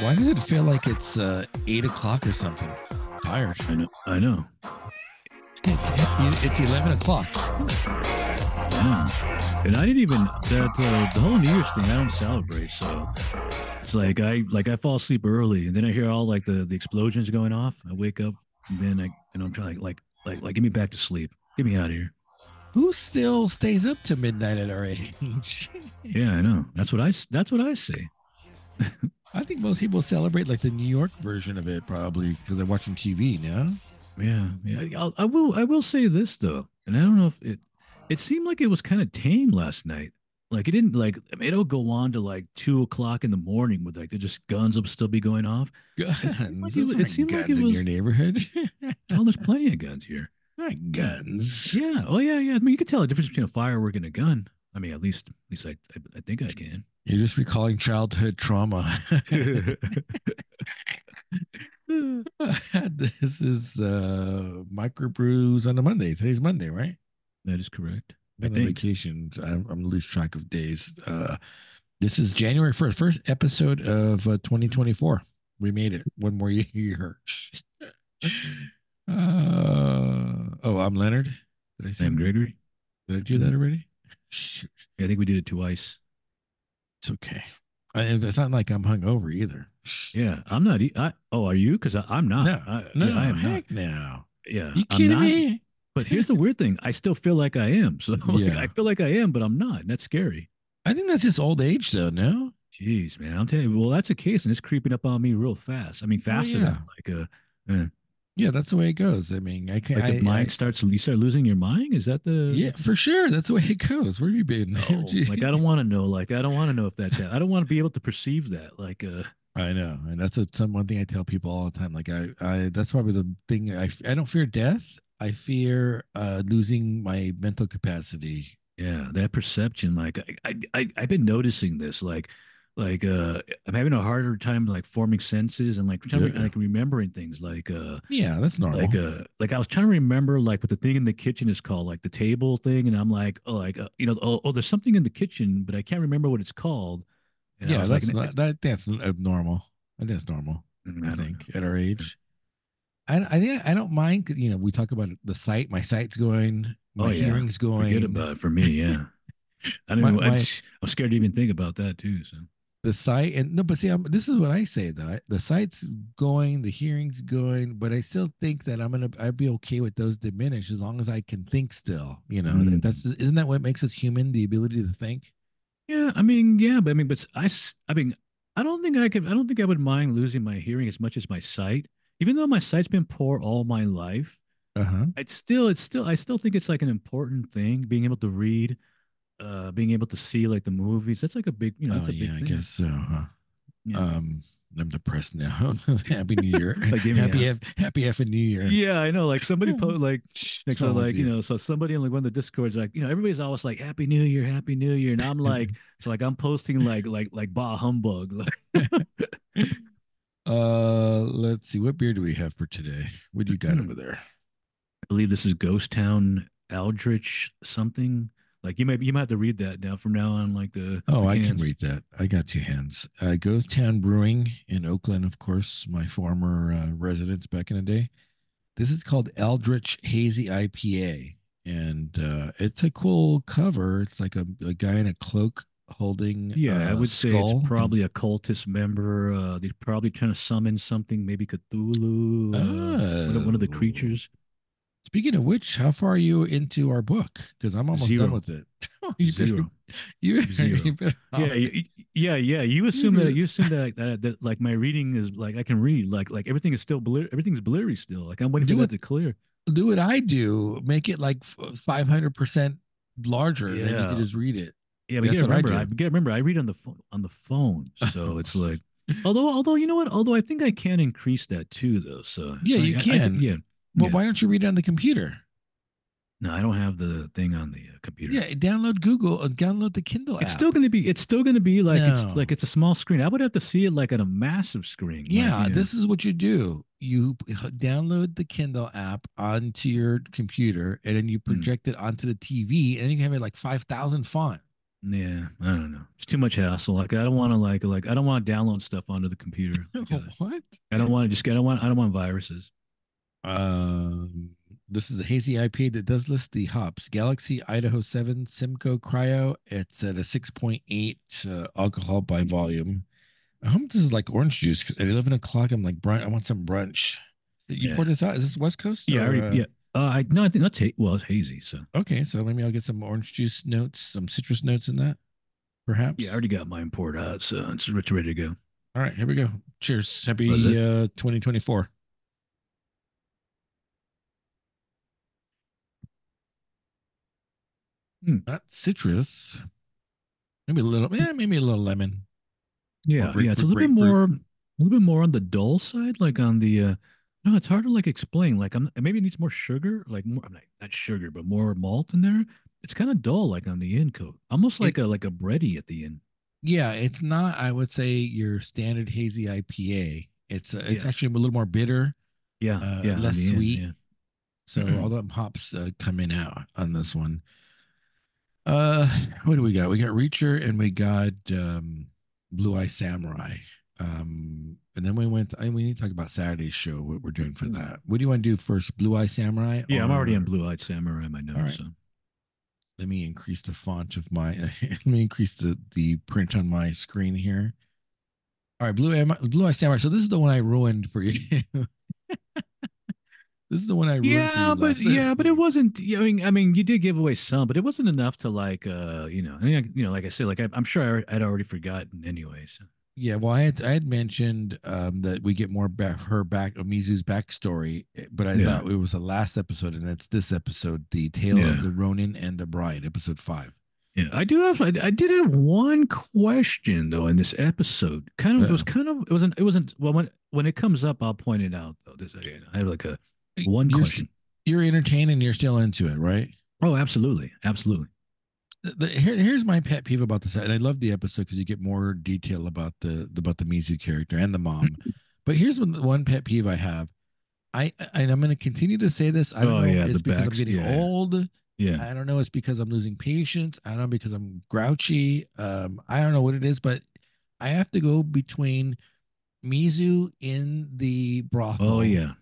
Why does it feel like it's uh, eight o'clock or something? tired. I know. I know. It's, it's eleven o'clock. Yeah. And I didn't even that uh, the whole New Year's thing. I don't celebrate, so it's like I like I fall asleep early, and then I hear all like the the explosions going off. I wake up, and then I and I'm trying like like like get me back to sleep. Get me out of here. Who still stays up to midnight at our age? yeah, I know. That's what I that's what I see. I think most people celebrate like the New York version of it, probably because they're watching TV now. Yeah, yeah. I'll, I will. I will say this though, and I don't know if it. It seemed like it was kind of tame last night. Like it didn't like. I mean, it'll go on to like two o'clock in the morning with like the just guns will still be going off. Guns. It, it, it seemed like it was in your neighborhood. oh, there's plenty of guns here. Not guns. Yeah. Oh yeah, yeah. I mean, you can tell the difference between a firework and a gun. I mean, at least, at least I, I, I think I can. You're just recalling childhood trauma. this is uh microbrews on a Monday. Today's Monday, right? That is correct. I think. vacation. I'm, I'm lose track of days. Uh, this is January first, first episode of uh, 2024. We made it one more year. Uh, oh, I'm Leonard. Did I say I'm Gregory? Did I do that already? Shoot. Yeah, I think we did it twice. It's okay. I, it's not like I'm hungover either. Yeah, I'm not. I, oh, are you? Because I'm not. No, I, no, yeah, I am heck not. now. Yeah, you kidding not, me? But here's the weird thing: I still feel like I am. So yeah. I feel like I am, but I'm not. And That's scary. I think that's just old age, though. No. Jeez, man, I'm telling you. Well, that's a case, and it's creeping up on me real fast. I mean, faster oh, yeah. than like a. Uh, yeah, that's the way it goes. I mean, I can't. Like the I, mind I, starts, you start losing your mind. Is that the? Yeah, for sure. That's the way it goes. Where are you been? No, like I don't want to know. Like I don't want to know if that's. I don't want to be able to perceive that. Like uh. I know, and that's a, some one thing I tell people all the time. Like I, I that's probably the thing. I, I don't fear death. I fear uh losing my mental capacity. Yeah, that perception. Like I, I, I've been noticing this. Like like uh i'm having a harder time like forming senses and like trying yeah. like remembering things like uh yeah that's normal like uh like i was trying to remember like what the thing in the kitchen is called like the table thing and i'm like oh like uh, you know oh, oh there's something in the kitchen but i can't remember what it's called and yeah that's like, not, that that's abnormal i think that's normal i, I think know. at our age I, I think I don't mind. You know, we talk about the sight. My sight's going. My oh, yeah. hearing's going. Forget about it for me. Yeah, I don't. My, my, I'm scared to even think about that too. So the site and no but see I'm, this is what i say though the site's going the hearing's going but i still think that i'm gonna i'd be okay with those diminish as long as i can think still you know mm. that's isn't that what makes us human the ability to think yeah i mean yeah but i mean but i i mean i don't think i could i don't think i would mind losing my hearing as much as my sight even though my sight's been poor all my life uh-huh. it's still it's still i still think it's like an important thing being able to read uh being able to see like the movies that's like a big you know that's oh, a big yeah thing. i guess so huh yeah. um I'm depressed now. happy New Year. like, happy, F, happy F New Year. Yeah, I know. Like somebody put like, like so, like you know, so somebody in like one of the discords, like you know, everybody's always like Happy New Year, Happy New Year, and I'm like, so like I'm posting like like like bah humbug. uh, let's see, what beer do we have for today? What do you got over there? I believe this is Ghost Town Eldritch something. Like you might you might have to read that now from now on. Like the oh, the I can read that. I got two hands. Uh, Ghost Town Brewing in Oakland, of course, my former uh, residence back in the day. This is called Eldritch Hazy IPA, and uh, it's a cool cover. It's like a, a guy in a cloak holding. Yeah, I would say it's probably a cultist member. Uh, they're probably trying to summon something, maybe Cthulhu, uh, one, of, one of the oh. creatures. Speaking of which, how far are you into our book? Because I'm almost Zero. done with it. Oh, you Zero. you, Zero. You yeah, yeah, yeah. You assume that you assume that, that that like my reading is like I can read like like everything is still blur everything's blurry still. Like I'm waiting do for that to clear. Do what I do. Make it like 500 percent larger. Yeah. Then you can just read it. Yeah, but you gotta remember. I, I gotta remember. I read on the phone on the phone, so it's like. although, although you know what? Although I think I can increase that too, though. So yeah, so you I, can. I, yeah. Well, yeah. why don't you read it on the computer? No, I don't have the thing on the uh, computer. Yeah, download Google and download the Kindle It's app. still going to be. It's still going to be like no. it's like it's a small screen. I would have to see it like on a massive screen. Yeah, like, this is what you do. You download the Kindle app onto your computer, and then you hmm. project mm. it onto the TV, and then you have it like five thousand font. Yeah, I don't know. It's too much hassle. Like I don't want to like like I don't want to download stuff onto the computer. what? I don't want to just. I don't want. I don't want viruses. Um, this is a hazy IPA that does list the hops: Galaxy, Idaho Seven, Simcoe Cryo. It's at a six point eight uh, alcohol by volume. I hope this is like orange juice. Because at eleven o'clock, I'm like brunch. I want some brunch. You yeah. pour this out? Is this West Coast? Yeah, or, already, uh, yeah. Uh, I no, I think that's well, it's hazy. So okay, so maybe I'll get some orange juice notes, some citrus notes in that, perhaps. Yeah, I already got mine poured out, so it's, it's ready to go. All right, here we go. Cheers. Happy uh, 2024. Hmm. Not citrus. Maybe a little. Yeah, maybe a little lemon. Yeah, yeah. It's a little bit more, a little bit more on the dull side, like on the. uh no, it's hard to like explain. Like I'm maybe it needs more sugar, like more not, not sugar, but more malt in there. It's kind of dull, like on the end coat, almost like it, a like a bready at the end. Yeah, it's not. I would say your standard hazy IPA. It's uh, it's yeah. actually a little more bitter. Yeah, uh, yeah, less sweet. End, yeah. So mm-hmm. all the hops uh, coming out on this one. Uh, what do we got? We got Reacher and we got um, Blue Eye Samurai. Um, and then we went. I mean, we need to talk about Saturday's show. What we're doing for hmm. that. What do you want to do first? Blue Eye Samurai. Yeah, or... I'm already on Blue Eye Samurai. My notes. Right. So. Let me increase the font of my. let me increase the the print on my screen here. All right, Blue Eye, Blue Eye Samurai. So this is the one I ruined for you. This is the one I yeah, but yeah, but it wasn't. I mean, I mean, you did give away some, but it wasn't enough to like, uh, you know, I mean, you know, like I said, like I, am sure I, would already forgotten, anyways. Yeah, well, I had I had mentioned um, that we get more back her back Mizu's backstory, eh, but I yeah. thought it was the last episode, and it's this episode, the tale yeah. of the Ronin and the Bride, episode five. Yeah, I do have. I, I, did have one question though in this episode. Kind of, uh, it was kind of. It wasn't. It wasn't. Well, when when it comes up, I'll point it out though. This I have like a one you're, question. You're entertained and you're still into it, right? Oh, absolutely, absolutely. The, the, here, here's my pet peeve about this, and I love the episode because you get more detail about the about the Mizu character and the mom. but here's one, one pet peeve I have. I and I'm going to continue to say this. I don't oh, know. Yeah, it's because backs, I'm getting yeah. old. Yeah. I don't know. It's because I'm losing patience. I don't know because I'm grouchy. Um, I don't know what it is, but I have to go between Mizu in the brothel. Oh yeah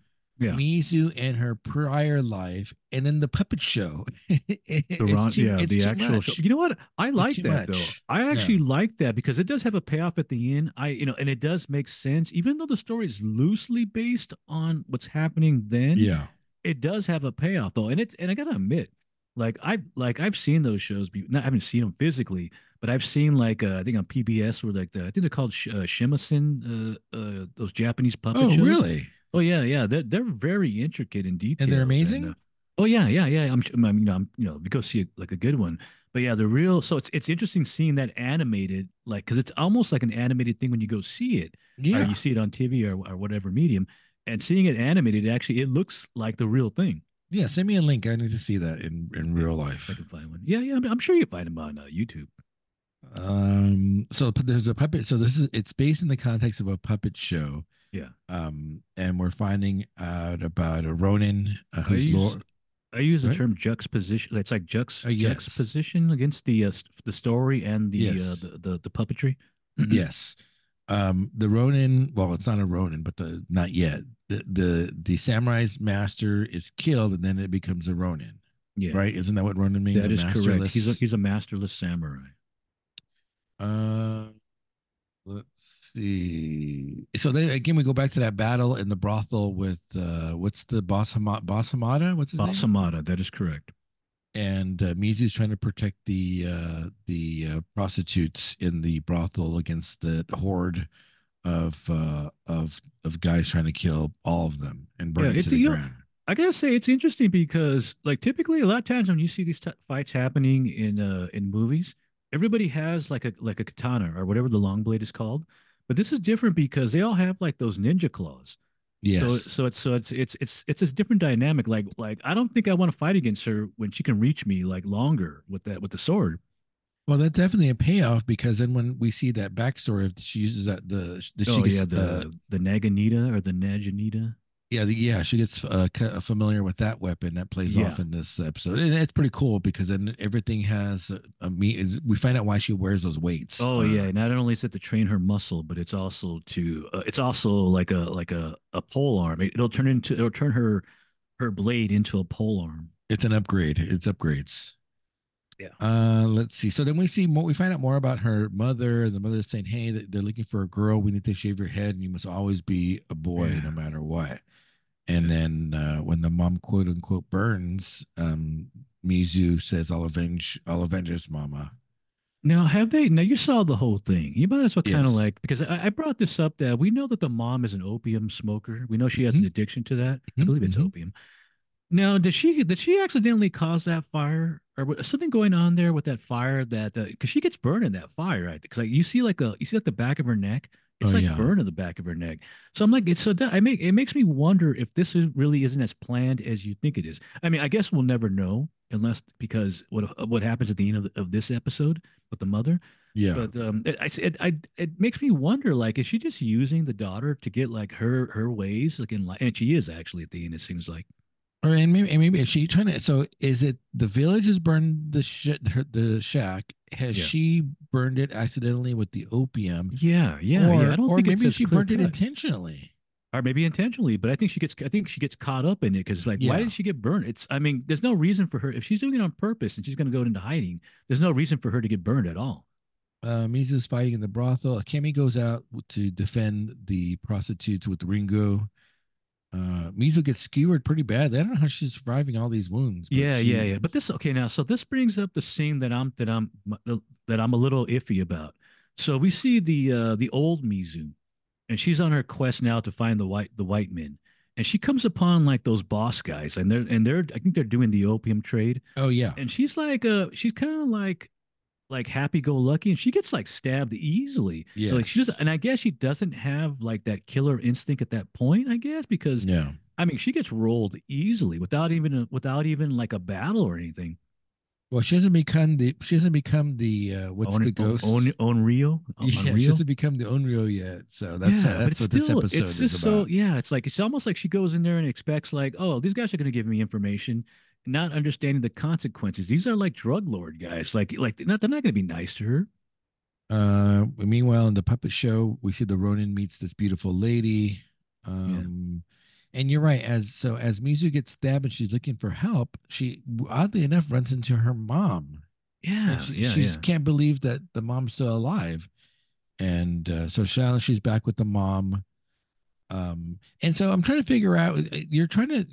yeah. Mizu and her prior life, and then the puppet show. the Ron, too, yeah, the actual much. show. You know what? I like that much. though. I actually yeah. like that because it does have a payoff at the end. I, you know, and it does make sense, even though the story is loosely based on what's happening then. Yeah, it does have a payoff though, and it's and I gotta admit, like I like I've seen those shows. Be, not I haven't seen them physically, but I've seen like uh, I think on PBS where like the, I think they're called sh- uh, Shimasen, uh, uh, those Japanese puppet oh, shows. really? Oh yeah, yeah. They're they're very intricate in detail. And they're amazing. And, uh, oh yeah, yeah, yeah. I'm, I'm you know I'm you know we go see a, like a good one. But yeah, the real so it's it's interesting seeing that animated like because it's almost like an animated thing when you go see it. Yeah. Or you see it on TV or or whatever medium, and seeing it animated actually it looks like the real thing. Yeah, send me a link. I need to see that in in real life. I can find one. Yeah, yeah. I'm, I'm sure you find them on uh, YouTube. Um. So there's a puppet. So this is it's based in the context of a puppet show yeah. Um, and we're finding out about a Ronin uh, who's I use. I use the right? term juxtaposition. It's like jux, uh, yes. juxtaposition against the uh, the story and the, uh, yes. uh, the, the the puppetry. yes. Um, the Ronin. Well, it's not a Ronin, but the not yet. The the the samurai's master is killed, and then it becomes a Ronin. Yeah. Right? Isn't that what Ronin means? That is correct. He's a he's a masterless samurai. Uh, let's see. So then again, we go back to that battle in the brothel with uh, what's the boss Hamada? Boss Hamada? What's his boss name? That is correct. And uh, Mizu's trying to protect the uh, the uh, prostitutes in the brothel against the horde of uh, of of guys trying to kill all of them and burn yeah, to the ground. I gotta say it's interesting because like typically a lot of times when you see these t- fights happening in uh in movies, everybody has like a like a katana or whatever the long blade is called, but this is different because they all have like those ninja claws. Yes. So so it's so it's it's it's it's a different dynamic. Like like I don't think I want to fight against her when she can reach me like longer with that with the sword. Well, that's definitely a payoff because then when we see that backstory of she uses that the, the oh yeah the uh, the Naginata or the Naginata. Yeah, the, yeah, she gets uh, familiar with that weapon that plays yeah. off in this episode, and it's pretty cool because then everything has a, meat. We find out why she wears those weights. Oh uh, yeah, not only is it to train her muscle, but it's also to uh, it's also like a like a a pole arm. It, will turn into it'll turn her her blade into a pole arm. It's an upgrade. It's upgrades. Yeah. Uh, let's see. So then we see more. We find out more about her mother. The mother saying, "Hey, they're looking for a girl. We need to shave your head, and you must always be a boy, yeah. no matter what." And then uh, when the mom quote unquote burns, um, Mizu says, "I'll avenge, I'll avenge his mama." Now, have they? Now you saw the whole thing. You might as well kind of like because I, I, brought this up that we know that the mom is an opium smoker. We know she has mm-hmm. an addiction to that. Mm-hmm. I believe it's mm-hmm. opium. Now, did she did she accidentally cause that fire, or was something going on there with that fire? That because uh, she gets burned in that fire, right? Because like you see like a you see like the back of her neck, it's oh, like yeah. burn in the back of her neck. So I'm like, it's so I make it makes me wonder if this is really isn't as planned as you think it is. I mean, I guess we'll never know unless because what what happens at the end of, the, of this episode with the mother. Yeah. But um, it, I it, I it makes me wonder like, is she just using the daughter to get like her her ways like in life? And she is actually at the end. It seems like. Or and maybe and maybe is she trying to? So is it the village has burned the shit the shack? Has yeah. she burned it accidentally with the opium? Yeah, yeah, or, yeah. I don't or think maybe she burned cut. it intentionally. Or maybe intentionally, but I think she gets. I think she gets caught up in it because, like, yeah. why did she get burned? It's. I mean, there's no reason for her if she's doing it on purpose and she's going to go into hiding. There's no reason for her to get burned at all. Uh, Mizu's fighting in the brothel. Kemi goes out to defend the prostitutes with Ringo uh Mizu gets skewered pretty bad. I don't know how she's surviving all these wounds. Yeah, she... yeah, yeah. But this okay now. So this brings up the scene that I'm that I'm that I'm a little iffy about. So we see the uh the old Mizu, and she's on her quest now to find the white the white men. And she comes upon like those boss guys, and they're and they're I think they're doing the opium trade. Oh yeah. And she's like uh she's kind of like like happy go lucky and she gets like stabbed easily. Yeah. Like she doesn't and I guess she doesn't have like that killer instinct at that point, I guess, because yeah. I mean she gets rolled easily without even without even like a battle or anything. Well, she hasn't become the she hasn't become the uh what's on, the ghost on on, Onryo? Yeah, she hasn't become the Onryo yet. So that's yeah, uh, that's what still, this episode it's just so yeah, it's like it's almost like she goes in there and expects like, oh, these guys are gonna give me information not understanding the consequences. These are like drug lord guys. Like like they're not they're not going to be nice to her. Uh, meanwhile, in the puppet show, we see the Ronin meets this beautiful lady. Um, yeah. and you're right. As so as Mizu gets stabbed and she's looking for help, she oddly enough runs into her mom. Yeah, she, yeah, she yeah. can't believe that the mom's still alive. And uh, so Shalyn, she's back with the mom. Um, and so I'm trying to figure out. You're trying to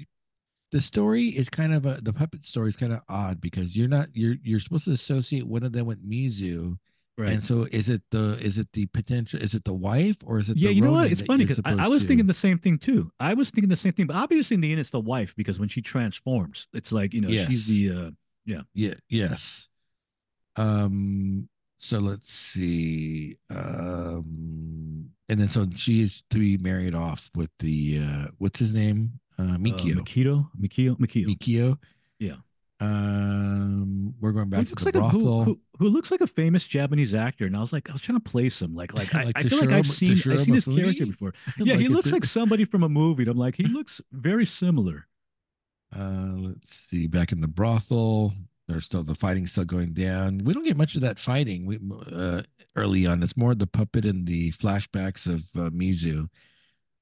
the story is kind of a the puppet story is kind of odd because you're not you're you're supposed to associate one of them with Mizu. Right. And so is it the is it the potential is it the wife or is it yeah you know what it's funny because I, I, was to... thinking the same thing too I was thinking the same thing but obviously in the end it's the wife because when she transforms it's like you know yes. she's the uh yeah yeah yes um so let's see um and then so she's to be married off with the uh what's his name uh, Mikio. Uh, Mikito, Mikio, Mikio. Mikio. Yeah. Um, we're going back to the like brothel. A, who, who, who, looks like a famous Japanese actor, and I was like, I was trying to place him. Like, like, like I, I feel like I've seen, I've seen his character before. Yeah, like he looks like somebody from a movie. And I'm like, he looks very similar. Uh, let's see. Back in the brothel, there's still the fighting still going down. We don't get much of that fighting. We uh, early on, it's more the puppet and the flashbacks of uh, Mizu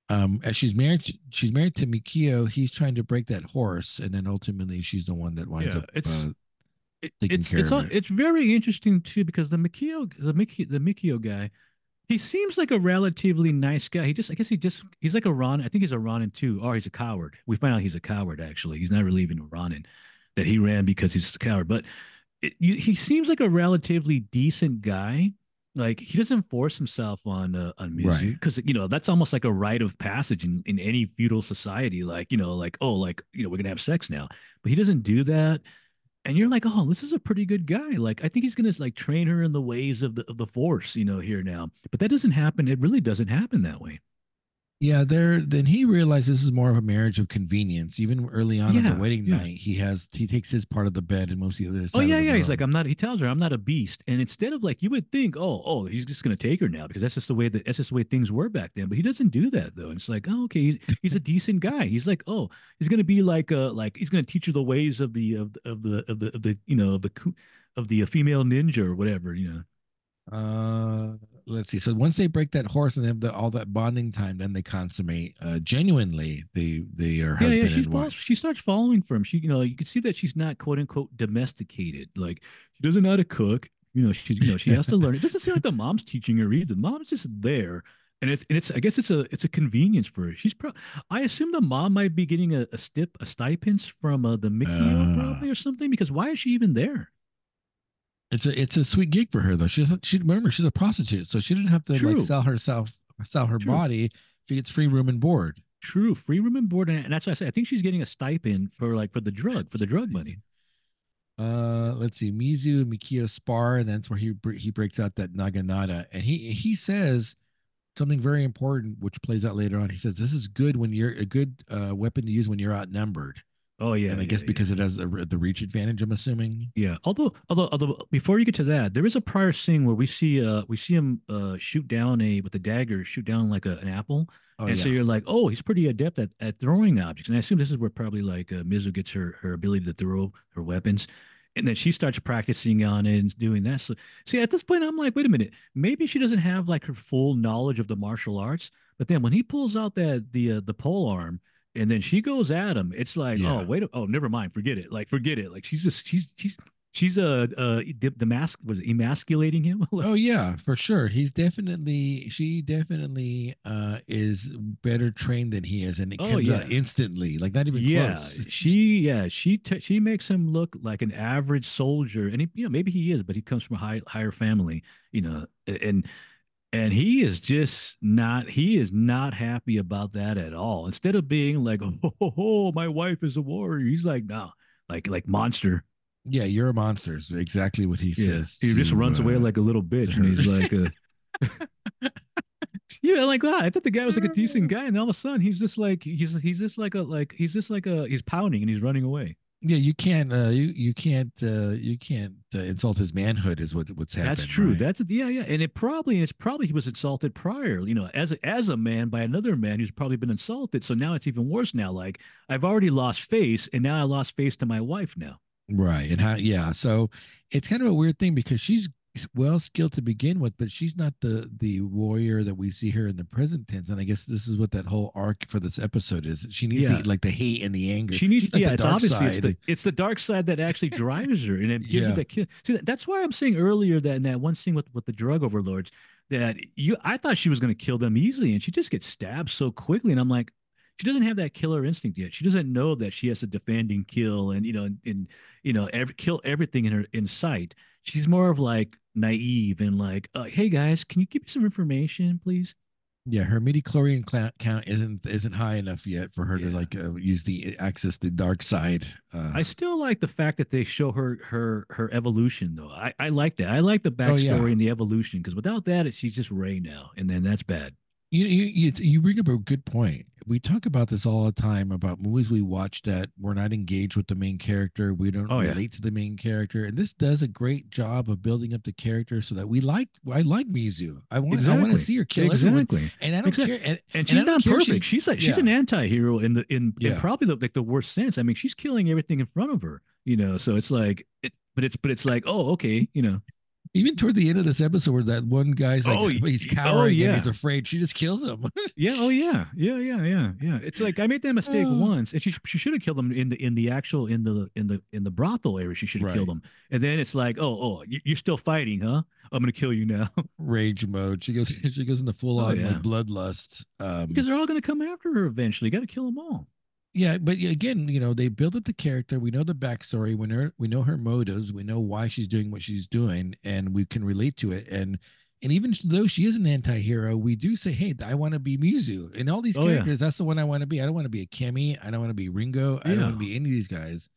um as she's married to, she's married to Mikio he's trying to break that horse and then ultimately she's the one that winds yeah, up it's uh, it, it's it's, all, it's very interesting too because the Mikio the Mikio the Mikio guy he seems like a relatively nice guy. He just I guess he just he's like a Ron I think he's a Ronin too or he's a coward. We find out he's a coward actually. He's not really even a Ronin that he ran because he's a coward but it, you, he seems like a relatively decent guy like he doesn't force himself on uh, on Mizu because right. you know that's almost like a rite of passage in, in any feudal society like you know like oh like you know we're gonna have sex now. But he doesn't do that and you're like oh this is a pretty good guy. Like i think he's gonna like train her in the ways of the of the force you know here now. But that doesn't happen it really doesn't happen that way Yeah, there. Then he realized this is more of a marriage of convenience. Even early on yeah, the wedding yeah. night, he has he takes his part of the bed and most of the other. oh yeah, yeah. Room. He's like, I'm not. He tells her, I'm not a beast. And instead of like, you would think, oh, oh, he's just gonna take her now because that's just the way that that's just the way things were back then. But he doesn't do that though. And it's like, oh, okay, he's, he's a decent guy. He's like, oh, he's gonna be like, uh, like he's gonna teach her the ways of the of, of the of the of the you know of the of the female ninja or whatever, you know. Uh, let's see. So once they break that horse and have the, all that bonding time, then they consummate. Uh, genuinely, they they are yeah, yeah. She falls, she starts following for him. She, you know, you can see that she's not quote unquote domesticated. Like she doesn't know how to cook. You know, she's you know she has to learn. It doesn't seem like the mom's teaching her either. The mom's just there. And it's and it's I guess it's a it's a convenience for her. She's pro- I assume the mom might be getting a, a stip a stipends from uh, the Mickey uh, probably or something because why is she even there? It's a it's a sweet gig for her though. She's she remember she's a prostitute, so she didn't have to True. like sell herself sell her True. body. She gets free room and board. True, free room and board, and that's why I say I think she's getting a stipend for like for the drug for the drug money. Uh, let's see, Mizu and Mikio spar, and that's where he he breaks out that Naginata, and he he says something very important, which plays out later on. He says this is good when you're a good uh, weapon to use when you're outnumbered. Oh yeah, and I yeah, guess because yeah. it has the, the reach advantage. I'm assuming. Yeah. Although, although, although, before you get to that, there is a prior scene where we see uh we see him uh shoot down a with a dagger, shoot down like a, an apple, oh, and yeah. so you're like, oh, he's pretty adept at, at throwing objects. And I assume this is where probably like uh, Mizu gets her her ability to throw her weapons. And then she starts practicing on it and doing that. So, see, at this point, I'm like, wait a minute, maybe she doesn't have like her full knowledge of the martial arts. But then when he pulls out that the uh, the pole arm, and then she goes at him. It's like, yeah. oh wait, oh never mind, forget it. Like forget it. Like she's just she's she's she's a uh, uh, the, the mask was emasculating him. oh yeah, for sure. He's definitely she definitely uh is better trained than he is, and it oh, comes yeah. out instantly, like not even yeah, close. She yeah she t- she makes him look like an average soldier, and he you know maybe he is, but he comes from a high, higher family, you know, and and he is just not he is not happy about that at all. Instead of being like oh, oh, oh my wife is a warrior he's like no like like monster. Yeah you're a monster is exactly what he yeah. says he to, just runs uh, away like a little bitch and he's like uh, yeah like that i thought the guy was like a decent guy and all of a sudden he's just like he's he's just like a like he's just like a he's pounding and he's running away yeah you can't uh you you can't uh you can't uh, insult his manhood is what what's happening that's true. right? that's yeah yeah. And it probably it's probably he was insulted prior you know as a, as a man by another man who's probably been insulted. So now it's even worse now like i've already lost face and now i lost face to my wife now. Right and how yeah so it's kind of a weird thing because she's well skilled to begin with, but she's not the the warrior that we see her in the present tense. And I guess this is what that whole arc for this episode is. She needs yeah. the, like the hate and the anger. She needs, yeah, it's obviously it's the, it's the dark side that actually drives her, and it gives yeah. her that. Kill. See, that's why I'm saying earlier that in that one scene with with the drug overlords that you I thought she was going to kill them easily, and she just gets stabbed so quickly, and I'm like, she doesn't have that killer instinct yet. She doesn't know that she has to defend and kill and you know and, and you know every, kill everything in her in sight. She's more of like naive and like, uh, hey guys, can you give me some information, please? Yeah, her midi chlorian count isn't isn't high enough yet for her yeah. to like uh, use the access the dark side. Uh, I still like the fact that they show her her her evolution though. I I like that. I like the backstory oh, yeah. and the evolution because without that, she's just Rey now, and then that's bad. You, you you bring up a good point. We talk about this all the time about movies we watch that we're not engaged with the main character. We don't oh, relate yeah. to the main character, and this does a great job of building up the character so that we like. I like Mizu. I want. Exactly. I want to see her kill exactly. Everyone. And I don't exactly. care. And, and she's and not perfect. She's, she's, like she's an anti-hero in the in, yeah. in probably the, like the worst sense. I mean, she's killing everything in front of her. You know, so it's like it, but it's but it's like oh okay, you know even toward the end of this episode where that one guy's like oh, he's oh, cowering oh, yeah. and he's afraid she just kills him. Yeah oh yeah. Yeah yeah yeah yeah. It's like i made that mistake uh, once and she, she should have killed him in the in the actual in the in the in the brothel area she should have right. killed him. And then it's like oh oh you're still fighting huh? I'm gonna kill you now. Rage mode. She goes she goes into full on oh, yeah. like bloodlust um, because they're all gonna come after her eventually. You gotta kill them all yeah, but again, you know, they build up the character. We know the backstory. We know we know her motives. We know why she's doing what she's doing, and we can relate to it. And and even though she is an anti-hero, we do say, "Hey, I want to be Mizu." And all these oh, characters, yeah. that's the one I want to be. I don't want to be Akemi. I don't want to be Ringo. Yeah. I don't want to be any of these guys.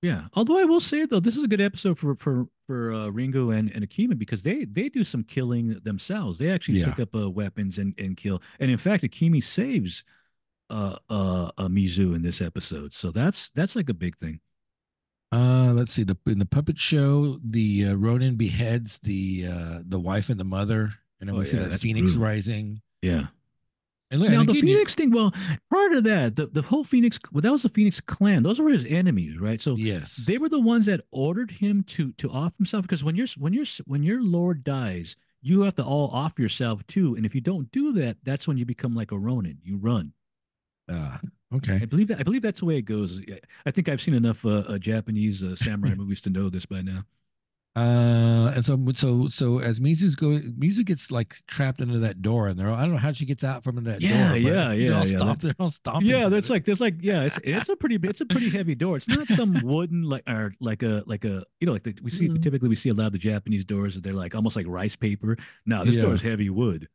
Yeah. Although I will say though, this is a good episode for for for uh, Ringo and and Akemi because they they do some killing themselves. They actually yeah. pick up uh, weapons and and kill. And in fact, Akemi saves uh uh, uh Mizu in this episode. So that's that's like a big thing. Uh, let's see. The in the puppet show, the uh, Ronin beheads the uh the wife and the mother, and then oh, we yeah, see that Phoenix brutal. rising. Yeah. And look, now the Phoenix thing. Well, prior to that, the, the whole Phoenix. Well, that was the Phoenix clan. Those were his enemies, right? So yes, they were the ones that ordered him to to off himself. Because when your when your when your lord dies, you have to all off yourself too. And if you don't do that, that's when you become like a Ronin. You run. Ah, uh, okay. I believe that. I believe that's the way it goes. I think I've seen enough uh, uh, Japanese uh, samurai movies to know this by now. Uh, and so so so as Mizu's going, Mizu gets like trapped into that door, and they're all, I don't know how she gets out from that yeah, door. Yeah, yeah, yeah. Stop, they're all stomping. Yeah, that's like there's like yeah, it's it's a pretty it's a pretty heavy door. It's not some wooden like or like a like a you know like the, we see mm. typically we see a lot of the Japanese doors that they're like almost like rice paper. No, this yeah. door is heavy wood.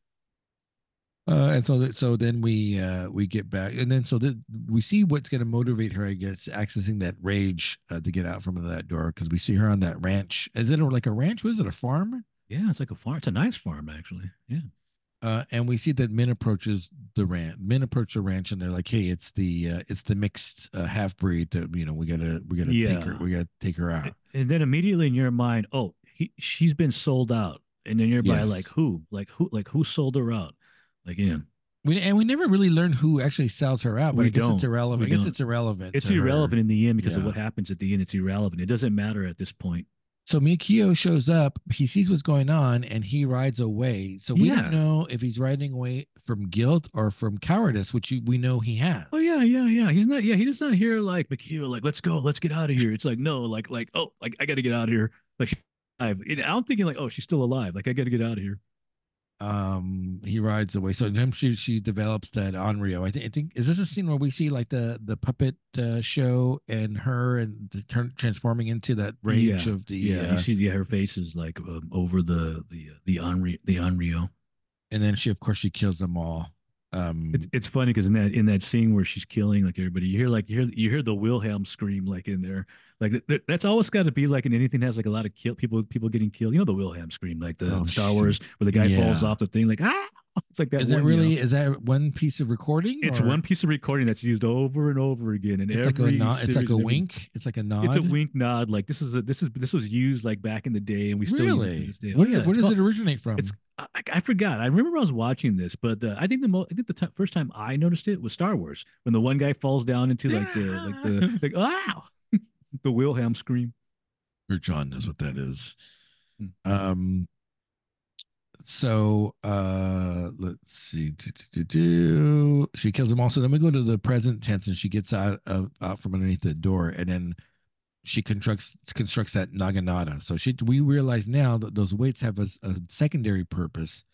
Uh, and so that, so then we uh, we get back, and then so that we see what's going to motivate her, I guess, accessing that rage uh, to get out from that door because we see her on that ranch. Is it like a ranch? Was it a farm? Yeah, it's like a farm. It's a nice farm, actually. Yeah. Uh, and we see that Min approaches the ranch. Min approach the ranch, and they're like, "Hey, it's the uh, it's the mixed uh, half breed. That, you know, we gotta we gotta yeah. take her. We gotta take her out." And then immediately in your mind, oh, he, she's been sold out, and then you're yes. like, who, like who, like who sold her out? Like, you know. We, and we never really learn who actually sells her out, but we I guess don't. it's irrelevant. We I guess don't. it's irrelevant. It's irrelevant her. in the end because yeah. of what happens at the end. It's irrelevant. It doesn't matter at this point. So Mikio shows up, he sees what's going on, and he rides away. So we yeah. don't know if he's riding away from guilt or from cowardice, which you, we know he has. Oh yeah, yeah, yeah. He's not. Yeah, he does not hear like Mikio, like let's go, let's get out of here. It's like no, like like oh, like I got to get out of here. Like I'm thinking like oh, she's still alive. Like I got to get out of here um he rides away so then she she develops that Onryo. I think I think is this a scene where we see like the the puppet uh, show and her and the turn transforming into that rage yeah. of the yeah uh, you see yeah her face is like um, over the the the Onryo the Onryo and then she of course she kills them all um, it's, it's funny because in that in that scene where she's killing like everybody, you hear like you hear you hear the Wilhelm scream like in there. Like th- that's always got to be like in anything that has like a lot of kill people people getting killed. You know the Wilhelm scream like the oh, Star Wars where the guy yeah. falls off the thing like ah. It's like that. Is one, that really? You know? Is that one piece of recording? It's or? one piece of recording that's used over and over again. And it's every like a nod, it's like a wink. It's like a nod. It's a wink nod. Like this is a this is this was used like back in the day, and we still really? use it to this day. Where, oh, yeah, where does called, it originate from? It's I, I, forgot. I remember I was watching this, but uh, I think the mo- I think the t- first time I noticed it was Star Wars when the one guy falls down into like the like the like wow, the Wilhelm scream. Or John knows what that is. Hmm. Um. So uh, let's see. Do, do, do, she kills him also. Then we go to the present tense, and she gets out of out from underneath the door, and then she constructs constructs that naginata. So she we realize now that those weights have a, a secondary purpose.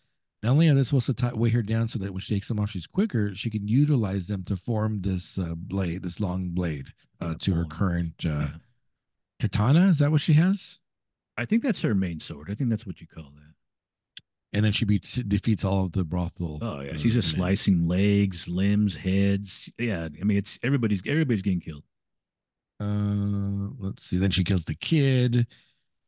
Not only are they supposed to tie, weigh her down so that when she takes them off, she's quicker. She can utilize them to form this uh, blade, this long blade, uh, to her current uh, yeah. katana. Is that what she has? I think that's her main sword. I think that's what you call that. And then she beats defeats all of the brothel. Oh yeah, she's just slicing legs, limbs, heads. Yeah, I mean it's everybody's everybody's getting killed. Uh, let's see. Then she kills the kid,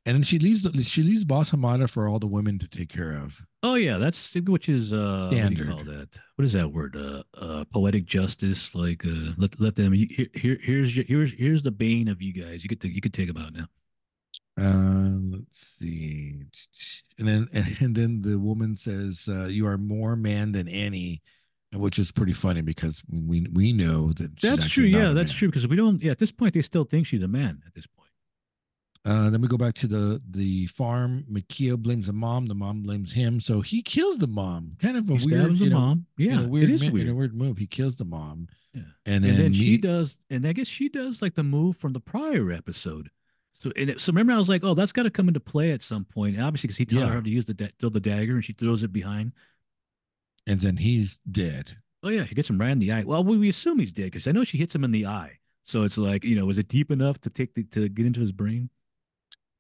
and then she leaves. She leaves Boss Hamada for all the women to take care of. Oh yeah, that's which is uh, Standard. what do you call that? What is that word? Uh, uh poetic justice. Like uh, let let them. Here, here here's your, here's here's the bane of you guys. You get to you could take them out now. Uh, let's see. And then and then the woman says, uh, "You are more man than any." which is pretty funny because we we know that that's true. Yeah, that's man. true because we don't. Yeah, at this point they still think she's a man. At this point. Uh, then we go back to the the farm. Mikio blames the mom. The mom blames him. So he kills the mom. Kind of a he weird, the mom. Yeah, weird, it is weird. A weird move, he kills the mom. Yeah, and then, and then she does, and I guess she does like the move from the prior episode. So and it, so remember, I was like, oh, that's got to come into play at some point. And obviously, because he tells yeah. her to use the da- throw the dagger, and she throws it behind and then he's dead. Oh yeah, she gets him right in the eye. Well, we we assume he's dead because I know she hits him in the eye. So it's like you know, was it deep enough to take the, to get into his brain?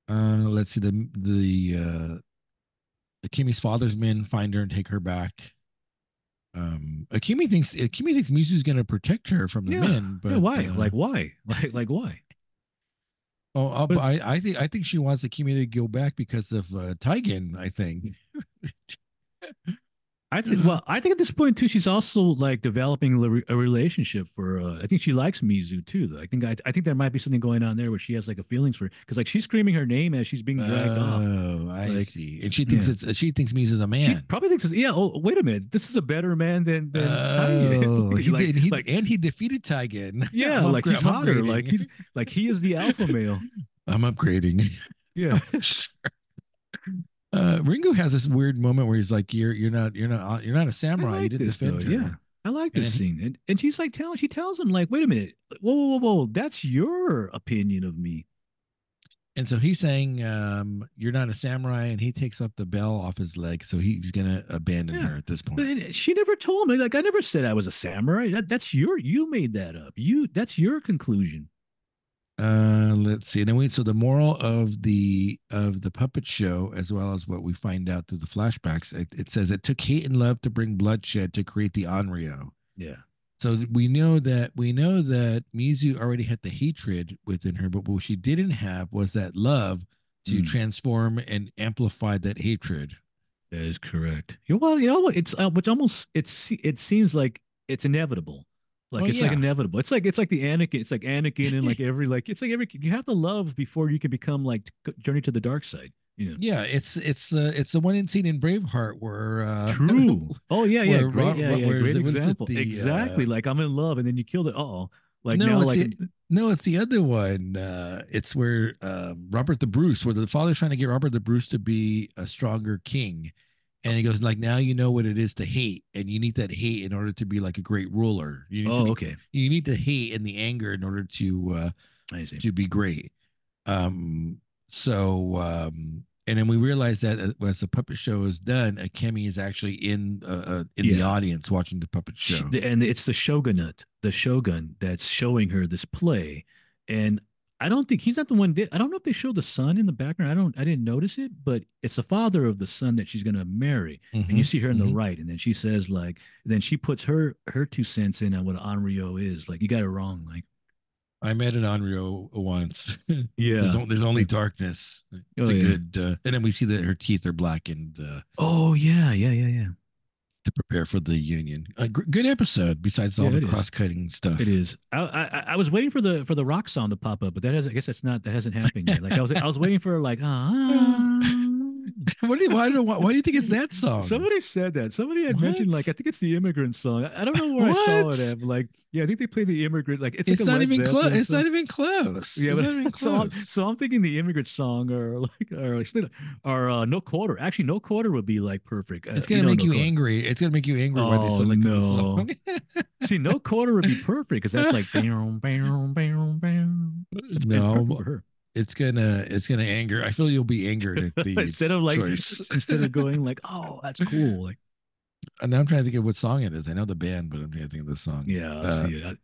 Uh, let's see the the uh, Akemi's father's men find her and take her back. Um, Akemi thinks Akemi thinks Mizu's going to protect her from the yeah. men, but yeah, why? Uh, like why? Like like why? Oh, but, I, I think I think she wants the community to go back because of uh. I think. I think. Well, I think at this point too, she's also like developing a relationship for. Uh, I think she likes Mizu too. Though I think I, I think there might be something going on there where she has like a feelings for because like she's screaming her name as she's being dragged oh, off. Oh, I like, see. And she thinks yeah. it's she thinks Mizu's a man. She probably thinks, yeah. Oh, wait a minute. This is a better man than than oh, he like, did, he, like, and he defeted Taigen. Yeah, like he's I'm hotter. Upgrading. Like he's like he is the alpha male. I'm upgrading. Yeah. Uh, Ringo has this weird moment where he's like, "You're you're not you're not you're not a samurai. Like you didn't defend though, her." Yeah, I like this and scene, and, and she's like telling she tells him like, "Wait a minute, whoa whoa whoa whoa, that's your opinion of me." And so he's saying, um, "You're not a samurai," and he takes up the bell off his leg, so he's gonna abandon yeah. her at this point. But she never told me. Like I never said I was a samurai. That, that's your you made that up. You that's your conclusion. Uh, let's see. And then we so the moral of the of the puppet show, as well as what we find out through the flashbacks, it, it says it took hate and love to bring bloodshed to create the Onryo. Yeah. So we know that we know that Mizu already had the hatred within her, but what she didn't have was that love to mm. transform and amplify that hatred. That is correct. Well, you know, it's uh, which almost it's it seems like it's inevitable like oh, it's yeah. like inevitable. It's like it's like the Anakin. It's like Anakin and like every like it's like every you have to love before you can become like Journey to the dark side. You know. Yeah, it's it's uh, it's the one in scene in Braveheart where uh, True. Oh yeah, yeah, great, yeah, yeah, great example. The, exactly. Uh, like I'm in love, and then you killed it. Oh, like no, now, it's like the, no, it's the other one. Uh, it's where uh, Robert the Bruce, where the father's trying to get Robert the Bruce to be a stronger king, and he goes like, now you know what it is to hate, and you need that hate in order to be like a great ruler. You oh, be, okay. You need the hate and the anger in order to uh to be great. Um. So um. And then we realize that uh, as the puppet show is done, Akemi is actually in uh, uh in yeah. the audience watching the puppet show, and it's the shogunate, the shogun, that's showing her this play. And I don't think he's not the one. I don't know if they show the son in the background. I don't. I didn't notice it, but it's the father of the son that she's gonna marry, mm-hmm, and you see her in mm-hmm. the right, and then she says like, then she puts her her two cents in on what Onryo is. Like you got it wrong. Like I met an Onryo once. yeah, there's, there's, only darkness. It's oh, a yeah. good, uh, and then we see that her teeth are blackened. Uh, oh yeah, yeah, yeah, yeah to prepare for the union. A g- good episode. Besides all yeah, the cross-cutting stuff, it is. I, I, I was waiting for the for the rock song to pop up, but that has I guess that's not that hasn't happened yet. Like I was I was waiting for like ah. what do you, why, do, why, why do you think it's that song? Somebody said that. Somebody had what? mentioned like I think it's the immigrant song. I, don't know where I saw it at. Like yeah, I think they play the immigrant. Like it's, it's like not even close. It's not even close. Yeah, but close. so I'm, so I'm thinking the immigrant song or like or like or uh, no quarter. Actually, no quarter would be like perfect. Uh, it's gonna you know, make no you angry. It's gonna make you angry. Oh no. See, no quarter would be perfect because that's like bam bam bam bam. No it's gonna it's gonna anger. I feel you'll be angered at the instead of like instead of going like, oh, that's cool. Like, and now I'm trying to think of what song it is. I know the band, but I'm trying to think of the song. Yeah, uh, see it.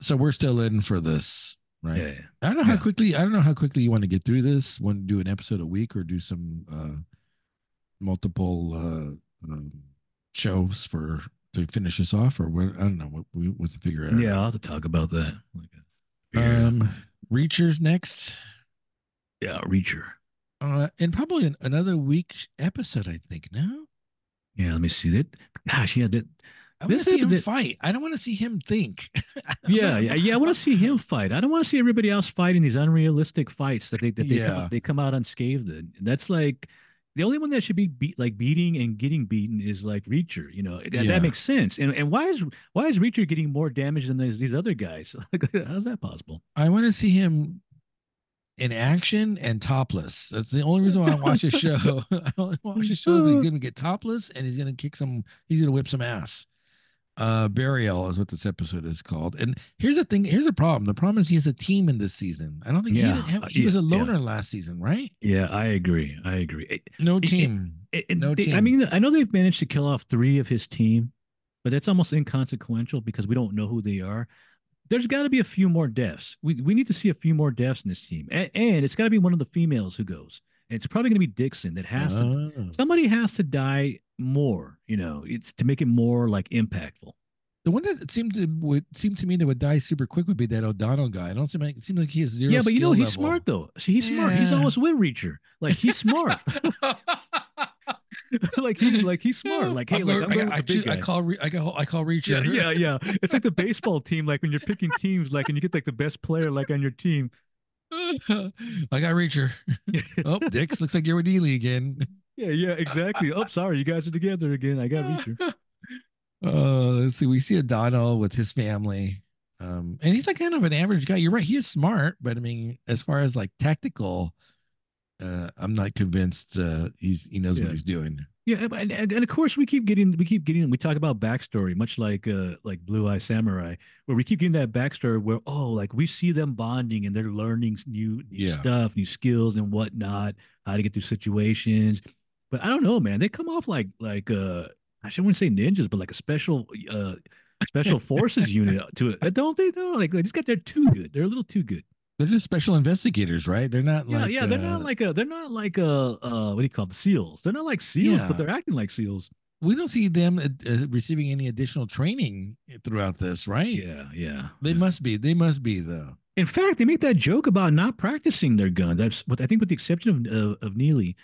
So we're still in for this, right? Yeah. I don't know yeah. how quickly. I don't know how quickly you want to get through this. Want to do an episode a week or do some uh multiple uh um, shows for to finish this off, or what? I don't know what we what's the figure out. Yeah, I'll have to talk about that. Um. Reacher's next. Yeah, Reacher. Uh, and probably an, another week episode, I think. No. Yeah, let me see that. Gosh, yeah, that. I want to see him that, fight. I don't want to see him think. yeah, yeah, yeah. I want to see him fight. I don't want to see everybody else fighting these unrealistic fights that they that they yeah. come, they come out unscathed. In. That's like the only one that should be beat like beating and getting beaten is like Reacher. You know that, yeah. that makes sense. And and why is why is Reacher getting more damage than these these other guys? How's that possible? I want to see him in action and topless. That's the only reason why I watch the show. I watch the show. He's oh. gonna get topless and he's gonna kick some. He's gonna whip some ass uh burial is what this episode is called. And here's the thing here's a problem. The problem is he has a team in this season. I don't think yeah. he, have, he was a loner yeah. last season right? Yeah i agree i agree. No team. it, it, no they, team. i mean i know they've managed to kill off three of his team but that's almost inconsequential because we don't know who they are. There's got to be a few more deaths. We, we need to see a few more deaths in this team. And, and it's got to be one of the females who goes. And it's probably going to be dixon that has oh. to somebody has to die more, you know, it's to make it more like impactful. The one that seemed to would seem to me that would die super quick would be that O'Donnell guy. I don't seem like it seems like he has zero. Yeah, but you know he's level. smart though. See, he's yeah. smart. He's almost with Reacher. Like he's smart. like he's like he's smart. Like hey, like I'm I, I, I, call I call I call Reacher. Yeah, yeah, yeah. It's like the baseball team. Like when you're picking teams, like and you get like the best player like on your team. I got Reacher. oh, Dix, looks like you're with Neagley again. Yeah, yeah, exactly. Oh, sorry, you guys are together again. I got Reacher. Uh, let's see. We see O'Donnell with his family. Um, and he's like kind of an average guy. You're right. He is smart, but I mean, as far as like tactical, uh, I'm not convinced uh, he's he knows yeah. what he's doing. Yeah, and, and, and, of course we keep getting we keep getting we talk about backstory, much like uh like Blue Eye Samurai, where we keep getting that backstory where oh like we see them bonding and they're learning new, new yeah. stuff, new skills and whatnot, how to get through situations. But I don't know, man. They come off like like uh I shouldn't say ninjas, but like a special uh special forces unit to it. Don't they though? Like they just got there too good. They're a little too good. They're just special investigators, right? They're not yeah, like yeah. They're uh, not like a. They're not like a. Uh, what do you call the seals? They're not like seals, yeah. but they're acting like seals. We don't see them uh, uh, receiving any additional training throughout this, right? Yeah, yeah. They yeah. must be. They must be though. In fact, they make that joke about not practicing their gun. That's what I think, with the exception of of, of Neagley,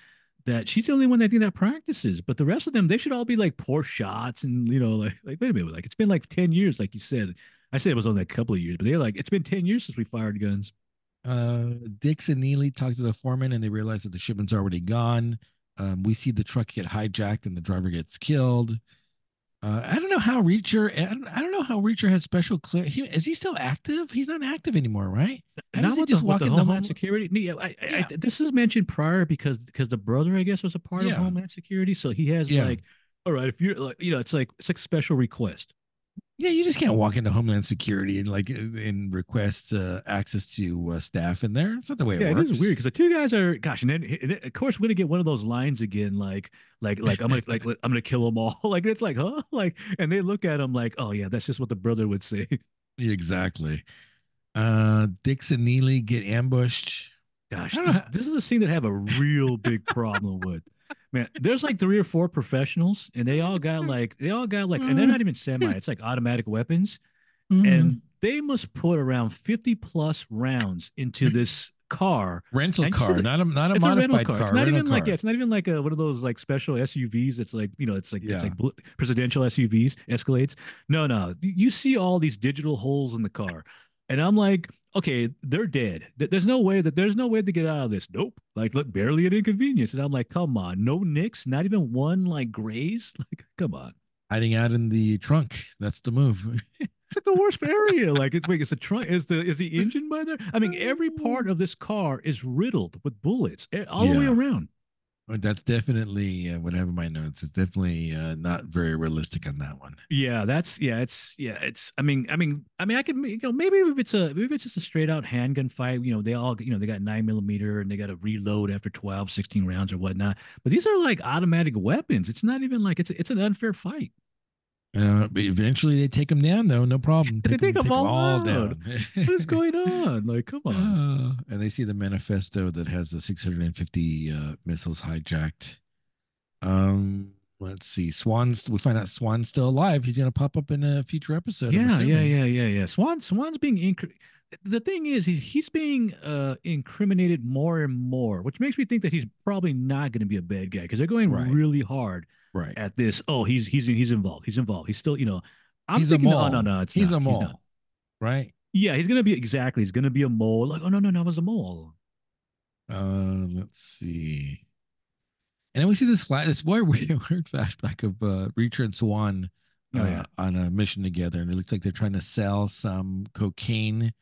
that she's the only one that I think that practices. But the rest of them, they should all be like poor shots and you know, like like wait a minute, like it's been like ten years, like you said. I said it was only a couple of years, but they're like it's been ten years since we fired guns. Uh, Dix and Neagley talk to the foreman and they realize that the shipment's already gone. Um, we see the truck get hijacked and the driver gets killed. Uh, I don't know how Reacher. I don't, know how Reacher has special clear. He, is he still active? He's not active anymore, right? How Not with just the, walk the Homeland home? Security. Yeah, I, yeah. I, this is mentioned prior because because the brother, I guess, was a part yeah. of Homeland Security, so he has yeah. like, all right, if you're like, you know, it's like it's like special request. Yeah, you just can't walk into Homeland Security and like and request uh, access to uh, staff in there. It's not the way yeah, it works. it is weird because the two guys are gosh, and then, and then, of course we're gonna get one of those lines again, like like like I'm gonna like I'm gonna kill them all. like it's like huh, like and they look at him like oh yeah, that's just what the brother would say. Exactly. Uh, Dix and Neagley get ambushed. Gosh, this, this is a scene that I have a real big problem with. Man, there's like three or four professionals, and they all got hmm. like they all got like, and they're hmm. not even semi. Hmm. It's like automatic weapons, mm-hmm. and they must put around fifty plus rounds into this car, rental car, not a not a it's modified a rental car. car. It's not even car. like yeah, it's not even like a one of those like special SUVs. It's like you know, it's like yeah. it's like presidential SUVs, Escalades. No, no, you see all these digital holes in the car. And I'm like, okay, they're dead. There's no way that there's no way to get out of this. Nope. Like, look, barely an inconvenience. And I'm like, come on, no nicks, not even one like graze. Like, come on. Hiding out in the trunk. That's the move. it's like the worst area. Like, it's wait, it's the trunk. Is the is the engine by there? I mean, every part of this car is riddled with bullets eh, all yeah. the way around. That's definitely uh, what I have in my notes. It's definitely uh, not very realistic on that one. Yeah, that's yeah, it's yeah, it's. I mean, I mean, I mean, I could you know maybe if it's a maybe it's just a straight out handgun fight. You know, they all you know they got nine millimeter and they got to reload after 12, 16 rounds or whatnot. But these are like automatic weapons. It's not even like it's it's an unfair fight. Uh, eventually they take them down though, no problem. Take they take them, them all, all down. what is going on? Like, come on. Uh, and they see the manifesto that has the 650 uh, missiles hijacked. Um, let's see. Swan's. We find out Swan's still alive. He's gonna pop up in a future episode. Yeah, yeah, yeah, yeah, yeah. Swan. Swan's being inc- the thing is he's, he's being uh, incriminated more and more which makes me think that he's probably not going to be a bad guy because they're going right. really hard right at this. Oh, he's he's he's involved. He's involved. He's still, you know, I'm he's thinking, no, no, no, it's he's not. a mole, he's right? Yeah, he's gonna be exactly. He's gonna be a mole. Like, oh no, no, no, I was a mole. Uh, let's see. And then we see this this weird, weird flashback of uh, Reacher and Swan uh, oh, yeah. on a mission together, and it looks like they're trying to sell some cocaine.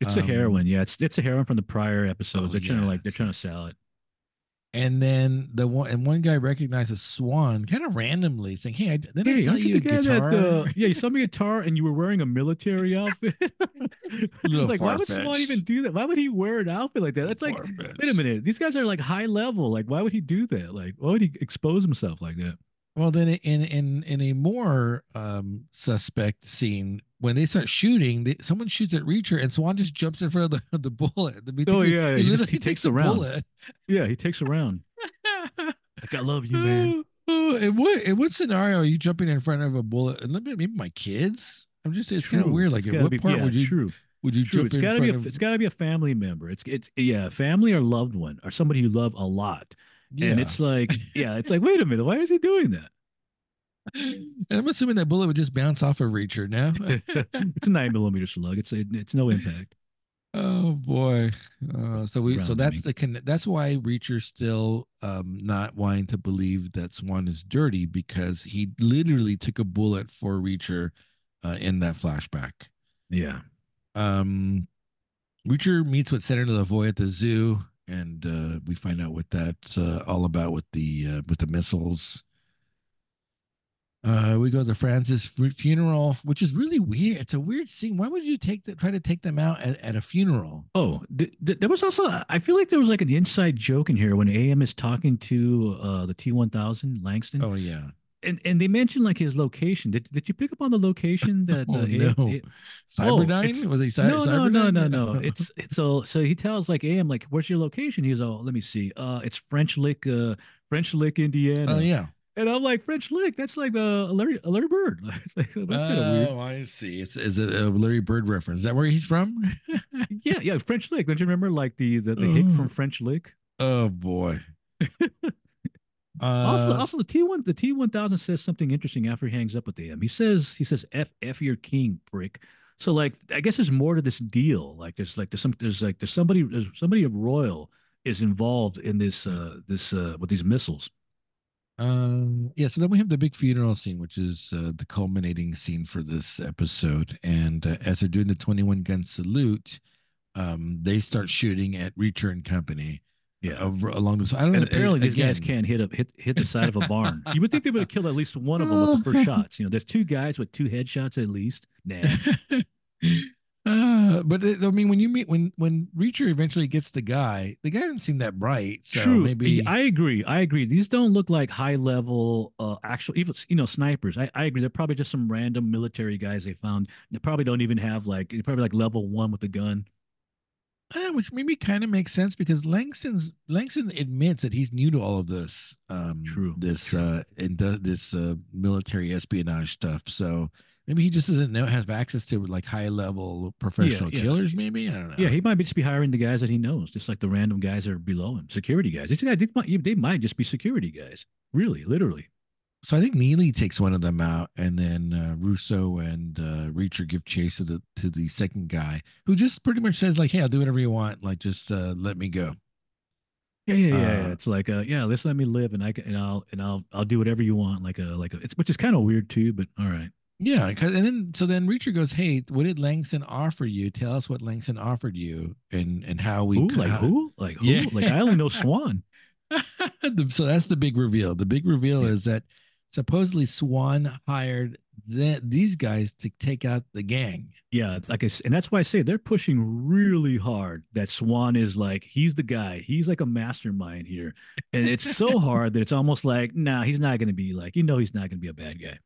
It's um, a heroin, yeah. It's it's a heroin from the prior episodes. Oh, they're trying to like they're trying to sell it. And then the one and one guy recognizes Swan kind of randomly, saying, "Hey, I, did hey, I aren't you the guy guitar? that? Uh, yeah, you saw me a guitar, and you were wearing a military outfit. like, why would Swan even do that? Why would he wear an outfit like that? That's like, wait a minute, these guys are like high level. Like, why would he do that? Like, why would he expose himself like that? Well, then in in in a more um, suspect scene, when they start shooting, they, someone shoots at Reacher, and Swan just jumps in front of the, the bullet. oh yeah, he, he, just, he takes, takes a round. Bullet. Yeah, he takes a round. like I love you, man. Oh, in what in what scenario are you jumping in front of a bullet? And maybe my kids. I'm just it's kind of weird. Like, at what be, part yeah, would you true. would you true? It's got to be a, of... it's got to be a family member. It's it's yeah, family or loved one or somebody you love a lot. Yeah. And it's like yeah, it's like wait a minute, why is he doing that? And I'm assuming that bullet would just bounce off of Reacher now. it's a nine millimeter slug. It's a, it's no impact. Oh boy. Uh, so we so that's the that's why Reacher's still um, not wanting to believe that Swan is dirty because he literally took a bullet for Reacher uh, in that flashback. Yeah. Um, Reacher meets with Senator Lavoy at the zoo, and uh, we find out what that's uh, all about with the uh, with the missiles. Uh, we go to Francis' funeral, which is really weird. It's a weird scene. Why would you take the, try to take them out at, at a funeral? Oh, th- th- there was also. I feel like there was like an inside joke in here when AM is talking to uh, the T one thousand Langston. Oh yeah, and and they mentioned like his location. Did did you pick up on the location that? oh, uh, no. It, Cyberdyne? Oh, was he cy- no, no, no, no, no. it's it's so so he tells like AM like, "Where's your location?" He's oh, let me see. Uh, it's French Lick, uh, French Lick, Indiana. Oh yeah. And I'm like French Lick. That's like uh, Larry a Larry Bird. it's like, that's kind of weird. Oh, I see. It's is it a Larry Bird reference? Is that where he's from? yeah, yeah. French Lick. Don't you remember like the the, the hick from French Lick? Oh boy. uh, also, also the T one the T one thousand says something interesting after he hangs up with the AM. He says he says F F your king prick. So like I guess there's more to this deal. Like there's like there's some there's like there's somebody there's somebody royal is involved in this uh this uh with these missiles. Um, yeah, so then we have the big funeral scene, which is uh, the culminating scene for this episode. And uh, as they're doing the 21 gun salute, um, they start shooting at Reacher and Company. Yeah, over, along this. I don't and know. apparently, these guys can't hit up hit hit the side of a barn. you would think they would have killed at least one of them with the first shots. You know, there's two guys with two headshots at least. Nah. Uh, but it, I mean, when you meet when when Reacher eventually gets the guy, the guy doesn't seem that bright. So True, maybe I agree. I agree. These don't look like high level, uh, actual even you know snipers. I, I agree. They're probably just some random military guys they found. They probably don't even have like they're probably like level one with the gun. Uh, which maybe kind of makes sense because Langston's Langston admits that he's new to all of this. Um, True. This True. uh, and this uh, military espionage stuff. So Maybe he just doesn't know have access to like high level professional yeah, yeah. killers. Maybe I don't know. Yeah, he might be just be hiring the guys that he knows, just like the random guys that are below him, security guys. These guys, they might, they might just be security guys. Really, literally. So I think Neagley takes one of them out, and then uh, Russo and uh, Reacher give chase to the to the second guy, who just pretty much says like, "Hey, I'll do whatever you want. Like, just uh, let me go." Yeah, yeah, yeah. Uh, it's like, uh, yeah, let's let me live, and I can, and I'll, and I'll, I'll do whatever you want. Like a, like a, it's which is kind of weird too, but all right. Yeah, and then so then Reacher goes, "Hey, what did Langston offer you? Tell us what Langston offered you, and and how we Ooh, like who, like who, yeah. like I only know Swan." so that's the big reveal. The big reveal yeah. is that supposedly Swan hired the, these guys to take out the gang. Yeah, like I, and that's why I say they're pushing really hard. That Swan is like he's the guy. He's like a mastermind here, and it's so hard that it's almost like, nah, he's not going to be like you know he's not going to be a bad guy.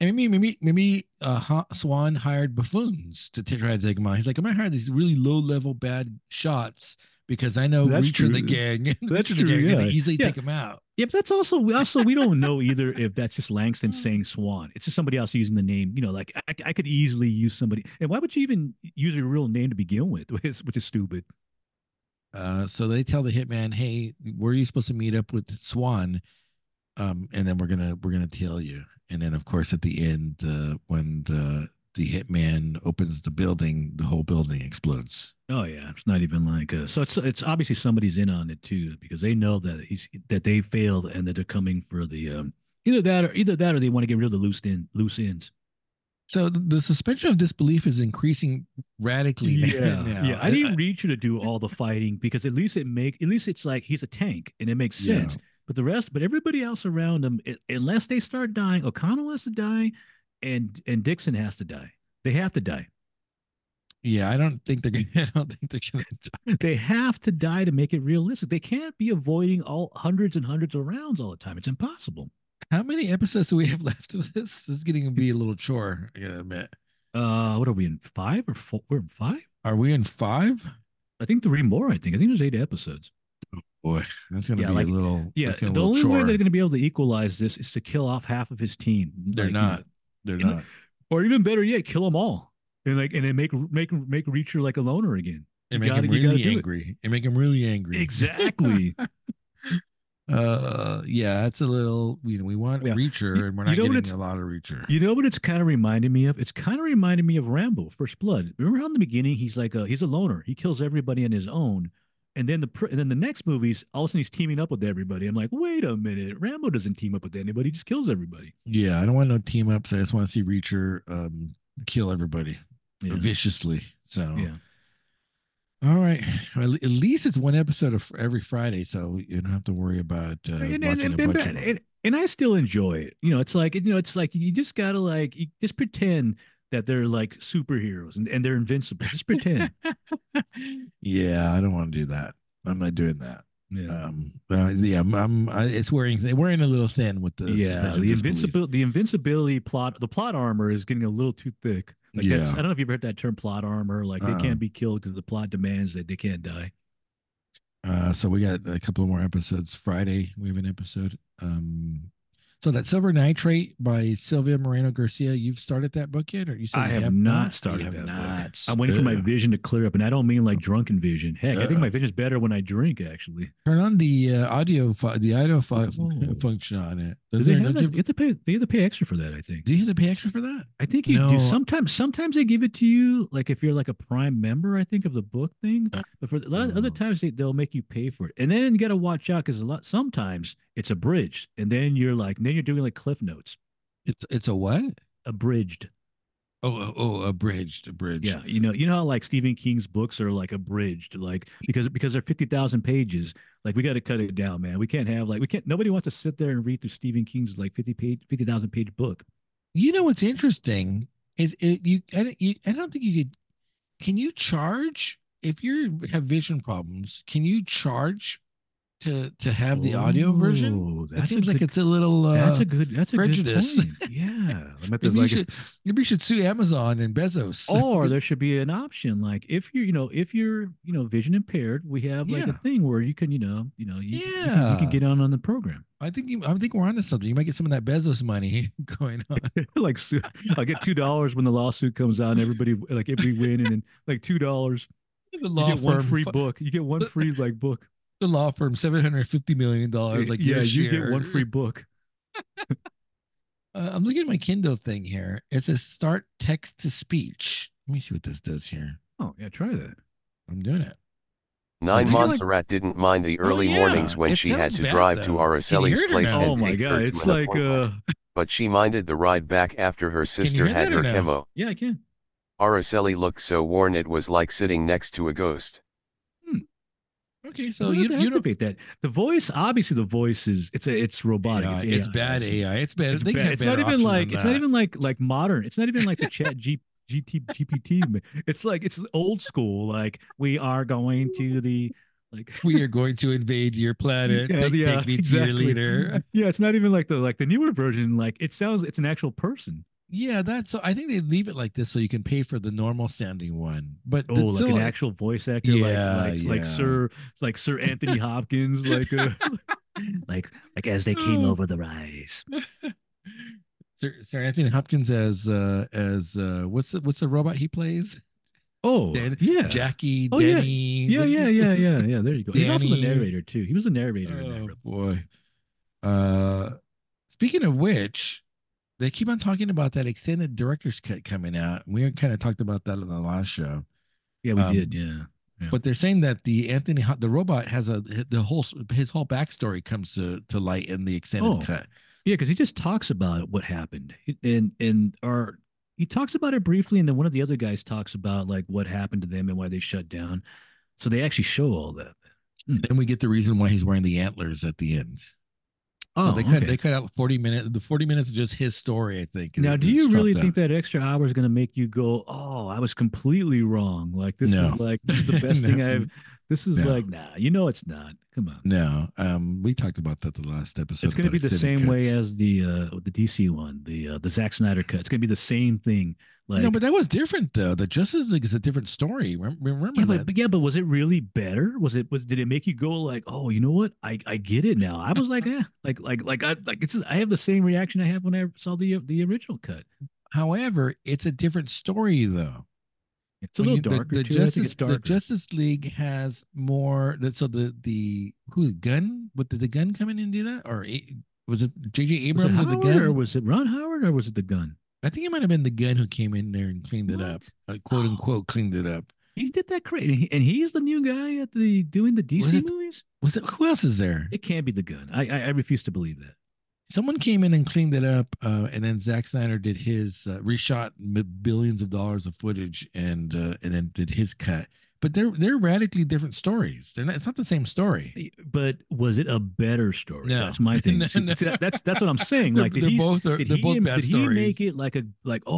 And maybe maybe maybe uh, Swan hired buffoons to try to take him out. He's like, I'm gonna hire these really low level bad shots because I know that's Reacher true. the gang. That's true. The gang yeah. easily yeah. take him out. Yeah, but that's also also we don't know either if that's just Langston saying Swan. It's just somebody else using the name. You know, like I, I could easily use somebody. And why would you even use your real name to begin with? Which is, which is stupid. Uh, so they tell the hitman, "Hey, where are you supposed to meet up with Swan?" Um, and then we're gonna we're gonna tell you and then of course at the end uh, when the the hitman opens the building the whole building explodes oh yeah it's not even like a, so it's it's obviously somebody's in on it too because they know that he's that they failed and that they're coming for the um either that or either that or they want to get rid of the loose end loose ends so the suspension of disbelief is increasing radically. Yeah, now. yeah. I didn't reach you to do all the fighting because at least it make at least it's like he's a tank and it makes sense. Yeah. But the rest, but everybody else around them, it, unless they start dying, O'Donnell has to die, and and Dixon has to die. They have to die. Yeah, I don't think they're gonna. I don't think they're gonna die. They have to die to make it realistic. They can't be avoiding all hundreds and hundreds of rounds all the time. It's impossible. How many episodes do we have left of this? This is getting to be a little chore. I gotta admit. Uh, what are we in five or four? We're in five. Are we in five? I think three more. I think. I think there's eight episodes. Boy, that's gonna yeah, be like, a little. Yeah, the only chore. way they're gonna be able to equalize this is to kill off half of his team. They're like, not. They're not. Or even better yet, kill them all and like and then make make make Reacher like a loner again. And make gotta, him really angry. It. And make him really angry. Exactly. uh yeah it's a little you know we want yeah. reacher and we're not you know getting a lot of reacher you know what it's kind of reminding me of it's kind of reminding me of rambo first blood remember how in the beginning he's like a he's a loner he kills everybody on his own and then the and then the next movies all of a sudden he's teaming up with everybody. I'm like wait a minute. Rambo doesn't team up with anybody. He just kills everybody. Yeah i don't want no team ups. I just want to see reacher um kill everybody yeah. viciously so. Yeah. All right. Well, at least it's one episode of every Friday, so you don't have to worry about uh, and, watching and, a bunch and, of and I still enjoy it. You know, it's like you know, it's like you just gotta like you just pretend that they're like superheroes and, and they're invincible. Just pretend. yeah, I don't want to do that. I'm not doing that. Yeah, um, uh, yeah, I'm, I'm I, it's wearing wearing a little thin with the yeah the invincibility the invincibility plot the plot armor is getting a little too thick. Like yeah. I don't know if you've heard that term plot armor. Like they uh can't be killed because the plot demands that they can't die. Uh, so we got a couple more episodes. Friday we have an episode. Um, so that Silver Nitrate by Silvia Moreno Garcia, you've started that book yet, or you said I have, have not started have that not. book. I'm waiting for my vision to clear up, and I don't mean like drunken vision. Heck, uh, I think my vision is better when I drink. Actually, turn on the uh, audio, the audio oh. function on it. Does do they have that? You have to pay. They have to pay extra for that. I think. Do you have to pay extra for that? I think you no. do. Sometimes, sometimes they give it to you, like if you're like a Prime member. I think of the book thing, uh, but for a lot of other times they, they'll make you pay for it, and then you got to watch out because a lot sometimes it's abridged, and then you're like, then you're doing like cliff notes. It's it's a what? Abridged. Oh, oh, oh, abridged, abridged. Yeah, you know, you know how like Stephen King's books are like abridged, like because because they're fifty thousand pages. Like we got to cut it down, man. We can't have like we can't. Nobody wants to sit there and read through Stephen King's like fifty page, fifty thousand page book. You know what's interesting is it you I, you I don't think you could. Can you charge if you have vision problems? Can you charge to to have the audio version. That seems like it's a little. Uh, that's a good. That's a prejudice. good point. Yeah, maybe, like you should, maybe you should sue Amazon and Bezos. Or there should be an option like if you're, you know, if you're, you know, vision impaired, we have like yeah. a thing where you can, you know, you know, you, yeah. you, can, you can get on on the program. I think you, I think we're onto something. You might get some of that Bezos money going on. like, I'll get two dollars when the lawsuit comes out, and everybody like if we win, and then like two dollars. The law you get one free book. You get one free like book the law firm seven hundred fifty million dollars. Like yeah, you share. get one free book. uh, I'm looking at my Kindle thing here. It says start text to speech. Let me see what this does here. Oh yeah, try that. I'm doing it. Nine Montserrat like, didn't mind the early oh, yeah. mornings when it she had to bad, drive though. to Araceli's place and oh take God, her it's like uh... But she minded the ride back after her sister had her chemo. Yeah, I can. Araceli looked so worn it was like sitting next to a ghost. Okay, so you you activate that. The voice, obviously, the voice is it's a it's robotic. AI, it's, AI. it's bad AI. It's bad. It's, bad. it's not even like it's not even like like modern. It's not even like the Chat G, GT GPT. It's like it's old school. Like we are going to the like we are going to invade your planet. Yeah, take, yeah, take me exactly. to your leader. Yeah, it's not even like the like the newer version. Like it sounds, it's an actual person. Yeah, that's. I think they leave it like this so you can pay for the normal sounding one. But oh, like an actual voice actor, yeah, like like, yeah. like Sir like Sir Anthony Hopkins, like uh, like like as they came over the rise. Sir, Sir Anthony Hopkins as uh as uh what's the what's the robot he plays? Oh, Dan, yeah, Jackie, oh, Denny. Yeah, yeah, yeah, yeah, yeah, yeah. There you go. Danny. He's also the narrator too. He was a narrator. In Oh boy. Uh, speaking of which, they keep on talking about that extended director's cut coming out. We kind of talked about that in the last show. Yeah, we um, did. Yeah. yeah. But they're saying that the Anthony the robot has a the whole his whole backstory comes to to light in the extended oh, cut. Yeah, because he just talks about what happened, and and our he talks about it briefly, and then one of the other guys talks about like what happened to them and why they shut down. So they actually show all that. And then we get the reason why he's wearing the antlers at the end. Oh, so they cut okay. they cut out forty minutes. The forty minutes is just his story, I think. Now, do you really think that extra hour is going to make you go, "Oh, I was completely wrong"? Like this no. is like this is the best no. thing I've This is no. like, nah, you know it's not. Come on. No. Um, we talked about that the last episode. It's gonna be the same cuts. way as the uh the DC one, the uh the Zack Snyder cut. It's gonna be the same thing. Like, no, but that was different though. The Justice League is a different story. Remember yeah, that? But, yeah, but was it really better? Was it? Was did it make you go like, oh, you know what? I I get it now. I was like, eh, like like like I like it's. Just, I have the same reaction I have when I saw the the original cut. However, it's a different story though. It's a little you, darker. The, the Justice, darker. the Justice League has more. So the the who Gunn? What did the Gunn come in and do that? Or was it J.J. Abrams with the Gunn? Or was it Ron Howard? Or was it the Gunn? I think it might have been the Gunn who came in there and cleaned what? it up, uh, quote unquote, cleaned it up. He did that great, and he's the new guy at the doing the DC it, movies. Was it? Who else is there? It can't be the Gunn. I I, I refuse to believe that. Someone came in and cleaned it up, uh, and then Zack Snyder did his uh, reshot billions of dollars of footage, and uh, and then did his cut. But they're they're radically different stories. They're Not, it's not the same story. But was it a better story? No. That's my thing. no, no. See, that's that's what I'm saying. Like did, both are, did he, both did he make it like a like oh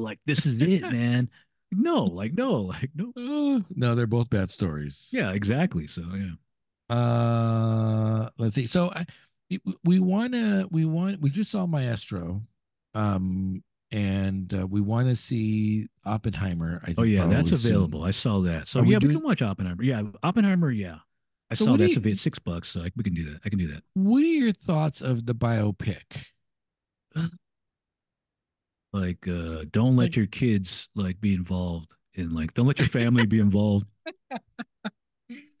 like this is it, man? no, like no, like no. Uh, no, they're both bad stories. Yeah, exactly. So yeah. Uh, let's see. So I we want to we want we just saw maestro um and uh, we want to see oppenheimer I think oh yeah that's available soon. i saw that so Are yeah we, we, can watch oppenheimer yeah oppenheimer yeah i so saw that's available six bucks so I, we can do that i can do that what are your thoughts of the biopic like uh don't let like, your kids like be involved in like don't let your family be involved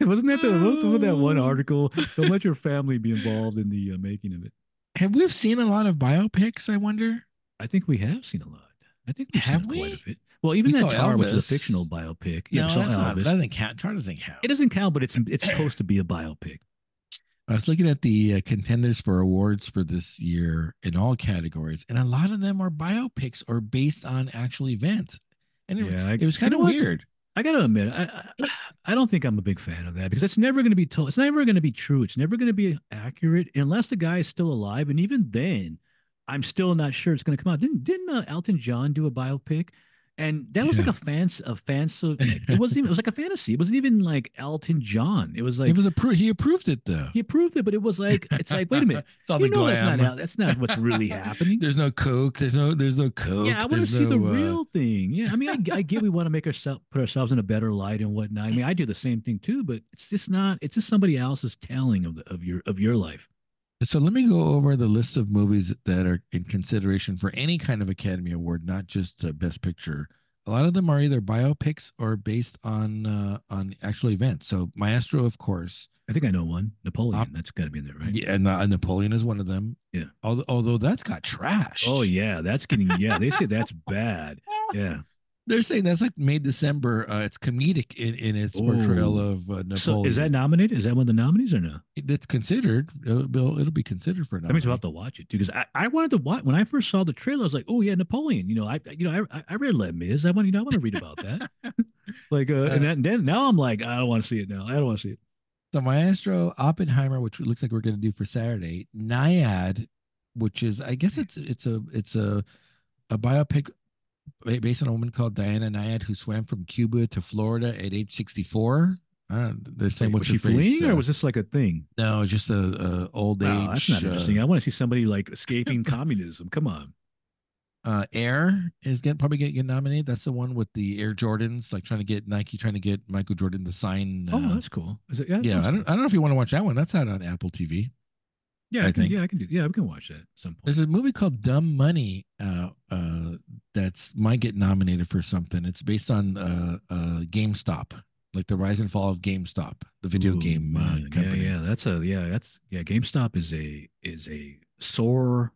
Wasn't that the most of that one article? Don't let your family be involved in the uh, making of it. Have we seen a lot of biopics? I wonder. I think we have seen a lot. I think we've have seen we? quite a bit. Well, even we that Tar Elvis. was a fictional biopic. Yeah, no, that's not, that doesn't count. Tar doesn't count. It doesn't count, but it's it's supposed to be a biopic. I was looking at the uh, contenders for awards for this year in all categories, and a lot of them are biopics or based on actual events. And it, yeah, it was kind of weird. I got to admit, I, I, I don't think I'm a big fan of that because it's never going to be told. It's never going to be true. It's never going to be accurate unless the guy is still alive. And even then, I'm still not sure it's going to come out. Didn't didn't uh, Elton John do a biopic? and that was yeah. like a fans a fans of it wasn't even it was like a fantasy. It wasn't even like elton john. It was like it was approved he approved it though. He approved it but it was like it's like wait a minute. You know that's not that's not what's really happening. There's no coke there's no there's no coke yeah i want to see no, the uh... real thing. Yeah i mean I, I get we want to make ourselves put ourselves in a better light and whatnot. I mean i do the same thing too but it's just not it's just somebody else's telling of the of your of your life so let me go over the list of movies that are in consideration for any kind of Academy Award, not just uh, Best Picture a lot of them are either biopics or based on uh, on actual events. So Maestro, of course. I think I know one. Napoleon. that's got to be in there, right? Yeah, and uh, Napoleon is one of them. Yeah. Although, although that's got trash. Oh yeah, that's getting. Yeah, they say that's bad. Yeah. They're saying that's like May December. Uh, it's comedic in, in its Ooh. portrayal of uh, Napoleon. So is that nominated? Is that one of the nominees or no? It's considered. It'll, it'll be considered for. That means we'll have to watch it too. Because I, I wanted to watch when I first saw the trailer. I was like, oh yeah, Napoleon. You know, I you know I I read Les Mis. I want you know I want to read about that. like uh, and, then, and then now I'm like I don't want to see it now. I don't want to see it. So Maestro, Oppenheimer, which looks like we're going to do for Saturday, Nyad, which is I guess it's it's a it's a a biopic based on a woman called Diana Nyad who swam from Cuba to Florida at age 64. I don't. They're saying was she fleeing, uh, or was this like a thing? No, it's just a, a old wow, age. That's not uh, interesting. I want to see somebody like escaping communism. Come on. Uh, Air is getting probably getting nominated. That's the one with the Air Jordans, like trying to get Nike trying to get Michael Jordan to sign. Oh, uh, that's cool. Is it? Yeah, yeah. I don't. Cool. I don't know if you want to watch that one. That's out on Apple TV. Yeah, I, I can, think. Yeah, I can do. Yeah, we can watch that at some point. There's a movie called Dumb Money uh, uh, that's might get nominated for something. It's based on uh, uh, GameStop, like the rise and fall of GameStop, the video Ooh, game uh, company. Yeah, yeah, that's a yeah, that's yeah. GameStop is a is a sore.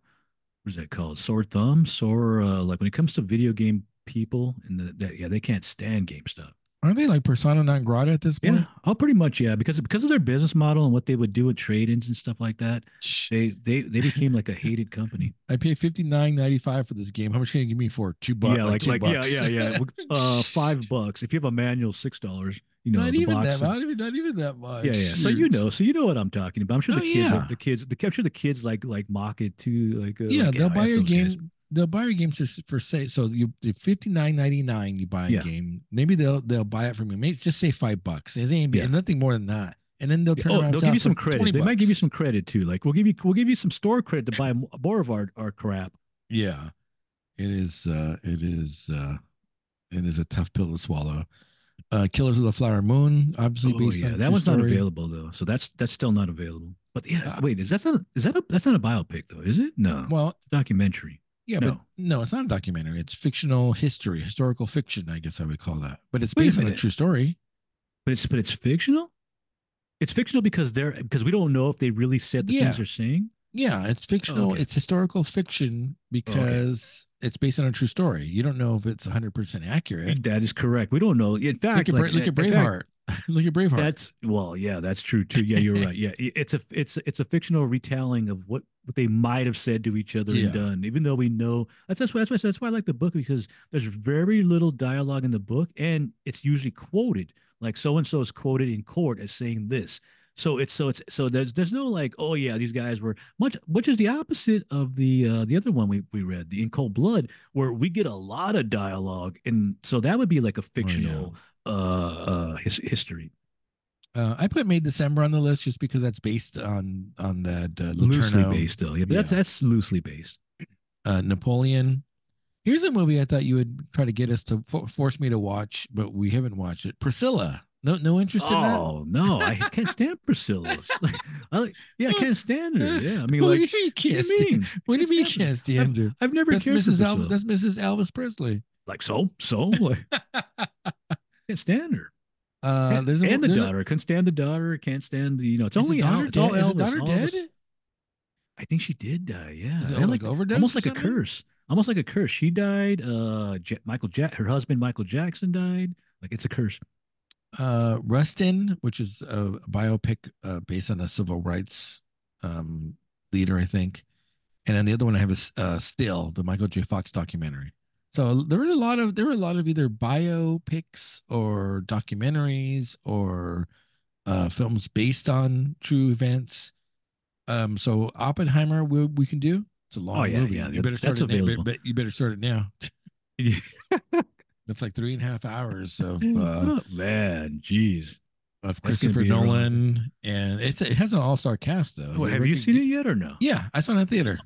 What is that called? Sore thumb, sore. Uh, like when it comes to video game people, and the, that yeah, they can't stand GameStop. Aren't they like persona non grata at this point? Yeah, oh, pretty much, yeah. Because because of their business model and what they would do with trade-ins and stuff like that, they they they became like a hated company. I pay fifty nine ninety five for this game. How much can you give me for two bucks? Yeah, like like, like yeah yeah yeah, uh, five bucks. If you have a manual, six dollars. You know, not even that. Not even not even that much. Yeah, yeah. So you know, so you know what I'm talking about. I'm sure the oh, kids, yeah. the kids, the I'm sure the kids like like mock it too. Like uh, yeah, like, they'll buy your game. Guys they'll buy your games for, for say so you fifty nine ninety nine you buy a yeah. game maybe they'll they'll buy it from you maybe just say five bucks it ain't yeah. nothing more than that and then they'll turn oh, they'll give you some credit they bucks. might give you some credit too like we'll give you we'll give you some store credit to buy more of our, our crap yeah it is uh it is uh it is a tough pill to swallow uh killers of the flower moon obviously oh, yeah that one's story. not available though so that's that's still not available but yeah, uh, wait, is that not is that a that's not a biopic though? Is it? No. Well, documentary. Yeah, no. but no, it's not a documentary. It's fictional history, historical fiction, I guess I would call that. But it's based a on a true story. But it's but it's fictional. It's fictional because they're because we don't know if they really said the yeah. things they're saying. Yeah, it's fictional. Oh, okay. It's historical fiction oh, because okay. it's based on a true story. You don't know if it's 100% accurate. That is correct. We don't know. In fact, look at, like, look at Braveheart. Look at Braveheart. That's well, yeah, that's true too. Yeah, you're right. Yeah, it's a it's it's a fictional retelling of what what they might have said to each other yeah. and done. Even though we know that's that's why that's why that's why I like the book because there's very little dialogue in the book, and it's usually quoted. Like so and so is quoted in court as saying this. So it's so it's so there's there's no like oh yeah these guys were much which is the opposite of the uh the other one we we read the in cold blood where we get a lot of dialogue and so that would be like a fictional uh, uh, his, history. Uh, I put May December on the list just because that's based on on that uh, loosely based still. Yeah, but yeah. that's that's loosely based. Uh, Napoleon. Here's a movie I thought you would try to get us to for- force me to watch, but we haven't watched it. Priscilla. No, no interest in that. Oh no, I can't stand Priscilla. Like, yeah, I can't stand her. Yeah, I mean, well, like, you can't what do you mean? What do you mean can't stand her? I've, I've never that's cared Mrs. for Priscilla. that's Mrs. Elvis Presley. Like so, so. Like, can't stand her. Uh, and, a, and the daughter a, couldn't stand the daughter. Can't stand the you know. It's only daughter. It's all Elvis. Is the daughter dead? Elvis. I think she did die. Yeah, like overdose. Almost like a curse. Almost like a curse. She died. Uh, J- Michael Jack. Her husband Michael Jackson died. Like it's a curse. Uh, Rustin, which is a biopic uh, based on a civil rights um, leader, I think. And then the other one I have is uh, Still, the Michael J. Fox documentary. So there were a lot of there were a lot of either biopics or documentaries or uh, films based on true events. Um, so Oppenheimer, we, we can do. It's a long oh, yeah, movie. Yeah, you better start it now. You better start it now. That's like three and a half hours of uh, oh, man, jeez, of Christopher Nolan, and it's it has an all star cast though. Well, have you seen it yet or no? Yeah, I saw it in the theater.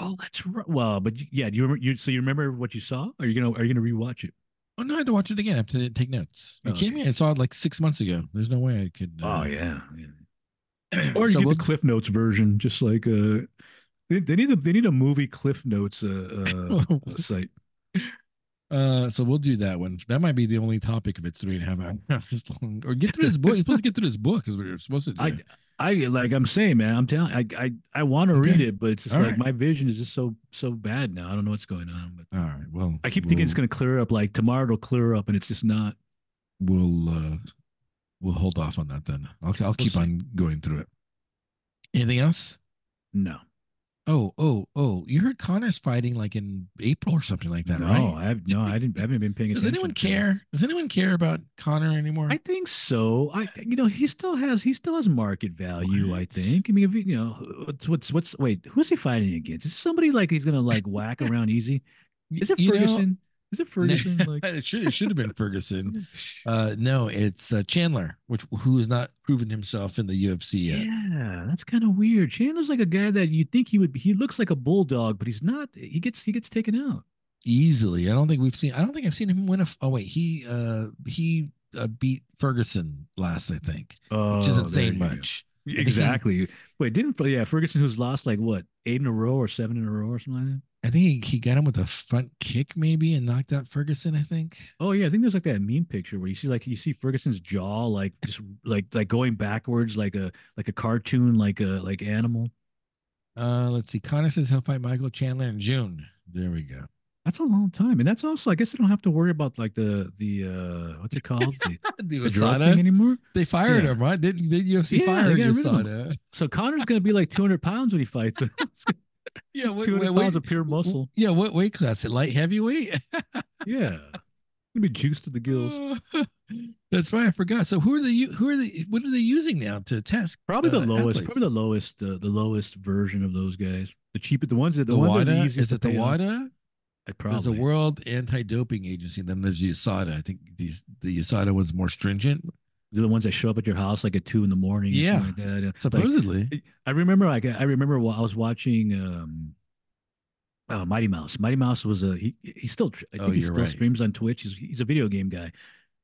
Oh, that's right. Well, but yeah, do you remember? You so you remember what you saw? Are you gonna Are you gonna rewatch it? Oh no, I have to watch it again. I have to take notes. You oh, kidding me? I saw it like six months ago. There's no way I could. Uh... Oh yeah. yeah. or you so get we'll... the Cliff Notes version, just like uh, they, they need a they need a movie Cliff Notes uh, uh site. Uh, so we'll do that one. That might be the only topic if it's three and a half hours long. Or get through this book. You're supposed to get through this book is what you're supposed to do. I, I like I'm saying, man. I'm telling. I I, I want to okay. read it, but it's just All like right. my vision is just so so bad now. I don't know what's going on. But All right. Well, I keep we'll, thinking it's going to clear up. Like tomorrow it'll clear up, and it's just not. We'll uh we'll hold off on that then. I'll I'll we'll keep see. on going through it. Anything else? No. Oh, oh, oh! You heard Conor's fighting like in April or something like that, no, right? I have no, I didn't. I haven't been paying Does attention. Does anyone care? Does anyone care about Conor anymore? I think so. I, you know, he still has he still has market value. What? I think. I mean, if, you know, what's what's what's wait, who's he fighting against? Is it somebody like he's gonna like whack around easy? Is it Ferguson? Know, is it Ferguson? Like it should it should have been Ferguson. Uh, no, it's uh, Chandler, which who has not proven himself in the UFC yet. Yeah, that's kind of weird. Chandler's like a guy that you think he would. Be, he looks like a bulldog, but he's not. He gets he gets taken out easily. I don't think we've seen. I don't think I've seen him win a. Oh wait, he uh he uh, beat Ferguson last, I think, oh, which isn't saying much. Exactly. Wait, didn't yeah Ferguson who's lost like what eight in a row or seven in a row or something like that? I think he, he got him with a front kick maybe and knocked out Ferguson. I think. Oh yeah, I think there's like that meme picture where you see like you see Ferguson's jaw like just like like going backwards like a like a cartoon like a like animal. Uh, let's see. Conor says he'll fight Michael Chandler in June. There we go. That's a long time, and that's also I guess they don't have to worry about like the the uh what's it called the, the, the drug thing anymore. They fired yeah. him, right? Didn't did UFC yeah, fire USADA? So Conor's gonna be like 200 pounds when he fights. yeah, wait, 200 wait, pounds of pure muscle. Yeah, what weight class? It light heavyweight? yeah, gonna be juiced to the gills. That's right. I forgot. So who are they? Who are they? What are they using now to test? Probably the uh, lowest. Athletes? Probably the lowest. Uh, the lowest version of those guys. The cheapest. The ones that the, the ones WADA? that are the easiest. Is it the WADA? There's a World Anti-Doping Agency, and then there's the USADA. I think these the USADA one's more stringent. They're the ones that show up at your house like at two in the morning. Yeah, like that. supposedly. Like, I remember, like, I remember while I was watching um, uh, Mighty Mouse. Mighty Mouse was a he. He still, I think oh, he still right. streams on Twitch. He's he's a video game guy,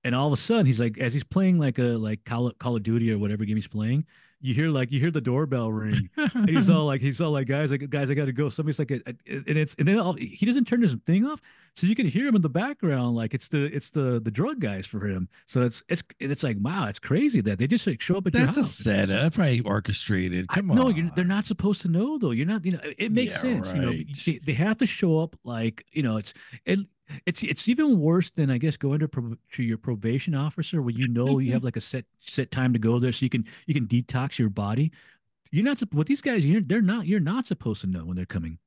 and all of a sudden he's like, as he's playing like a like Call, Call of Duty or whatever game he's playing, you hear like you hear the doorbell ring and he's all like he's all like guys like guys i gotta go. Somebody's like and it's and then all, he doesn't turn his thing off so you can hear him in the background like it's the it's the the drug guys for him. So it's it's it's like wow it's crazy that they just like show up at that's your house. a setup probably orchestrated come I, on no they're not supposed to know though. You're not you know it makes yeah, sense right. you know they, they have to show up like you know it's it it's it's even worse than I guess going to, pro, to your probation officer where you know you have like a set set time to go there so you can you can detox your body. You're not with these guys. You're they're not. You're not supposed to know when they're coming.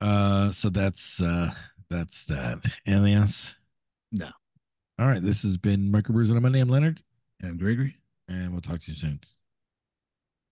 Uh, so that's uh that's that. Else? No. All right. This has been Microbrews on Monday. I'm Leonard. And I'm Gregory. And we'll talk to you soon.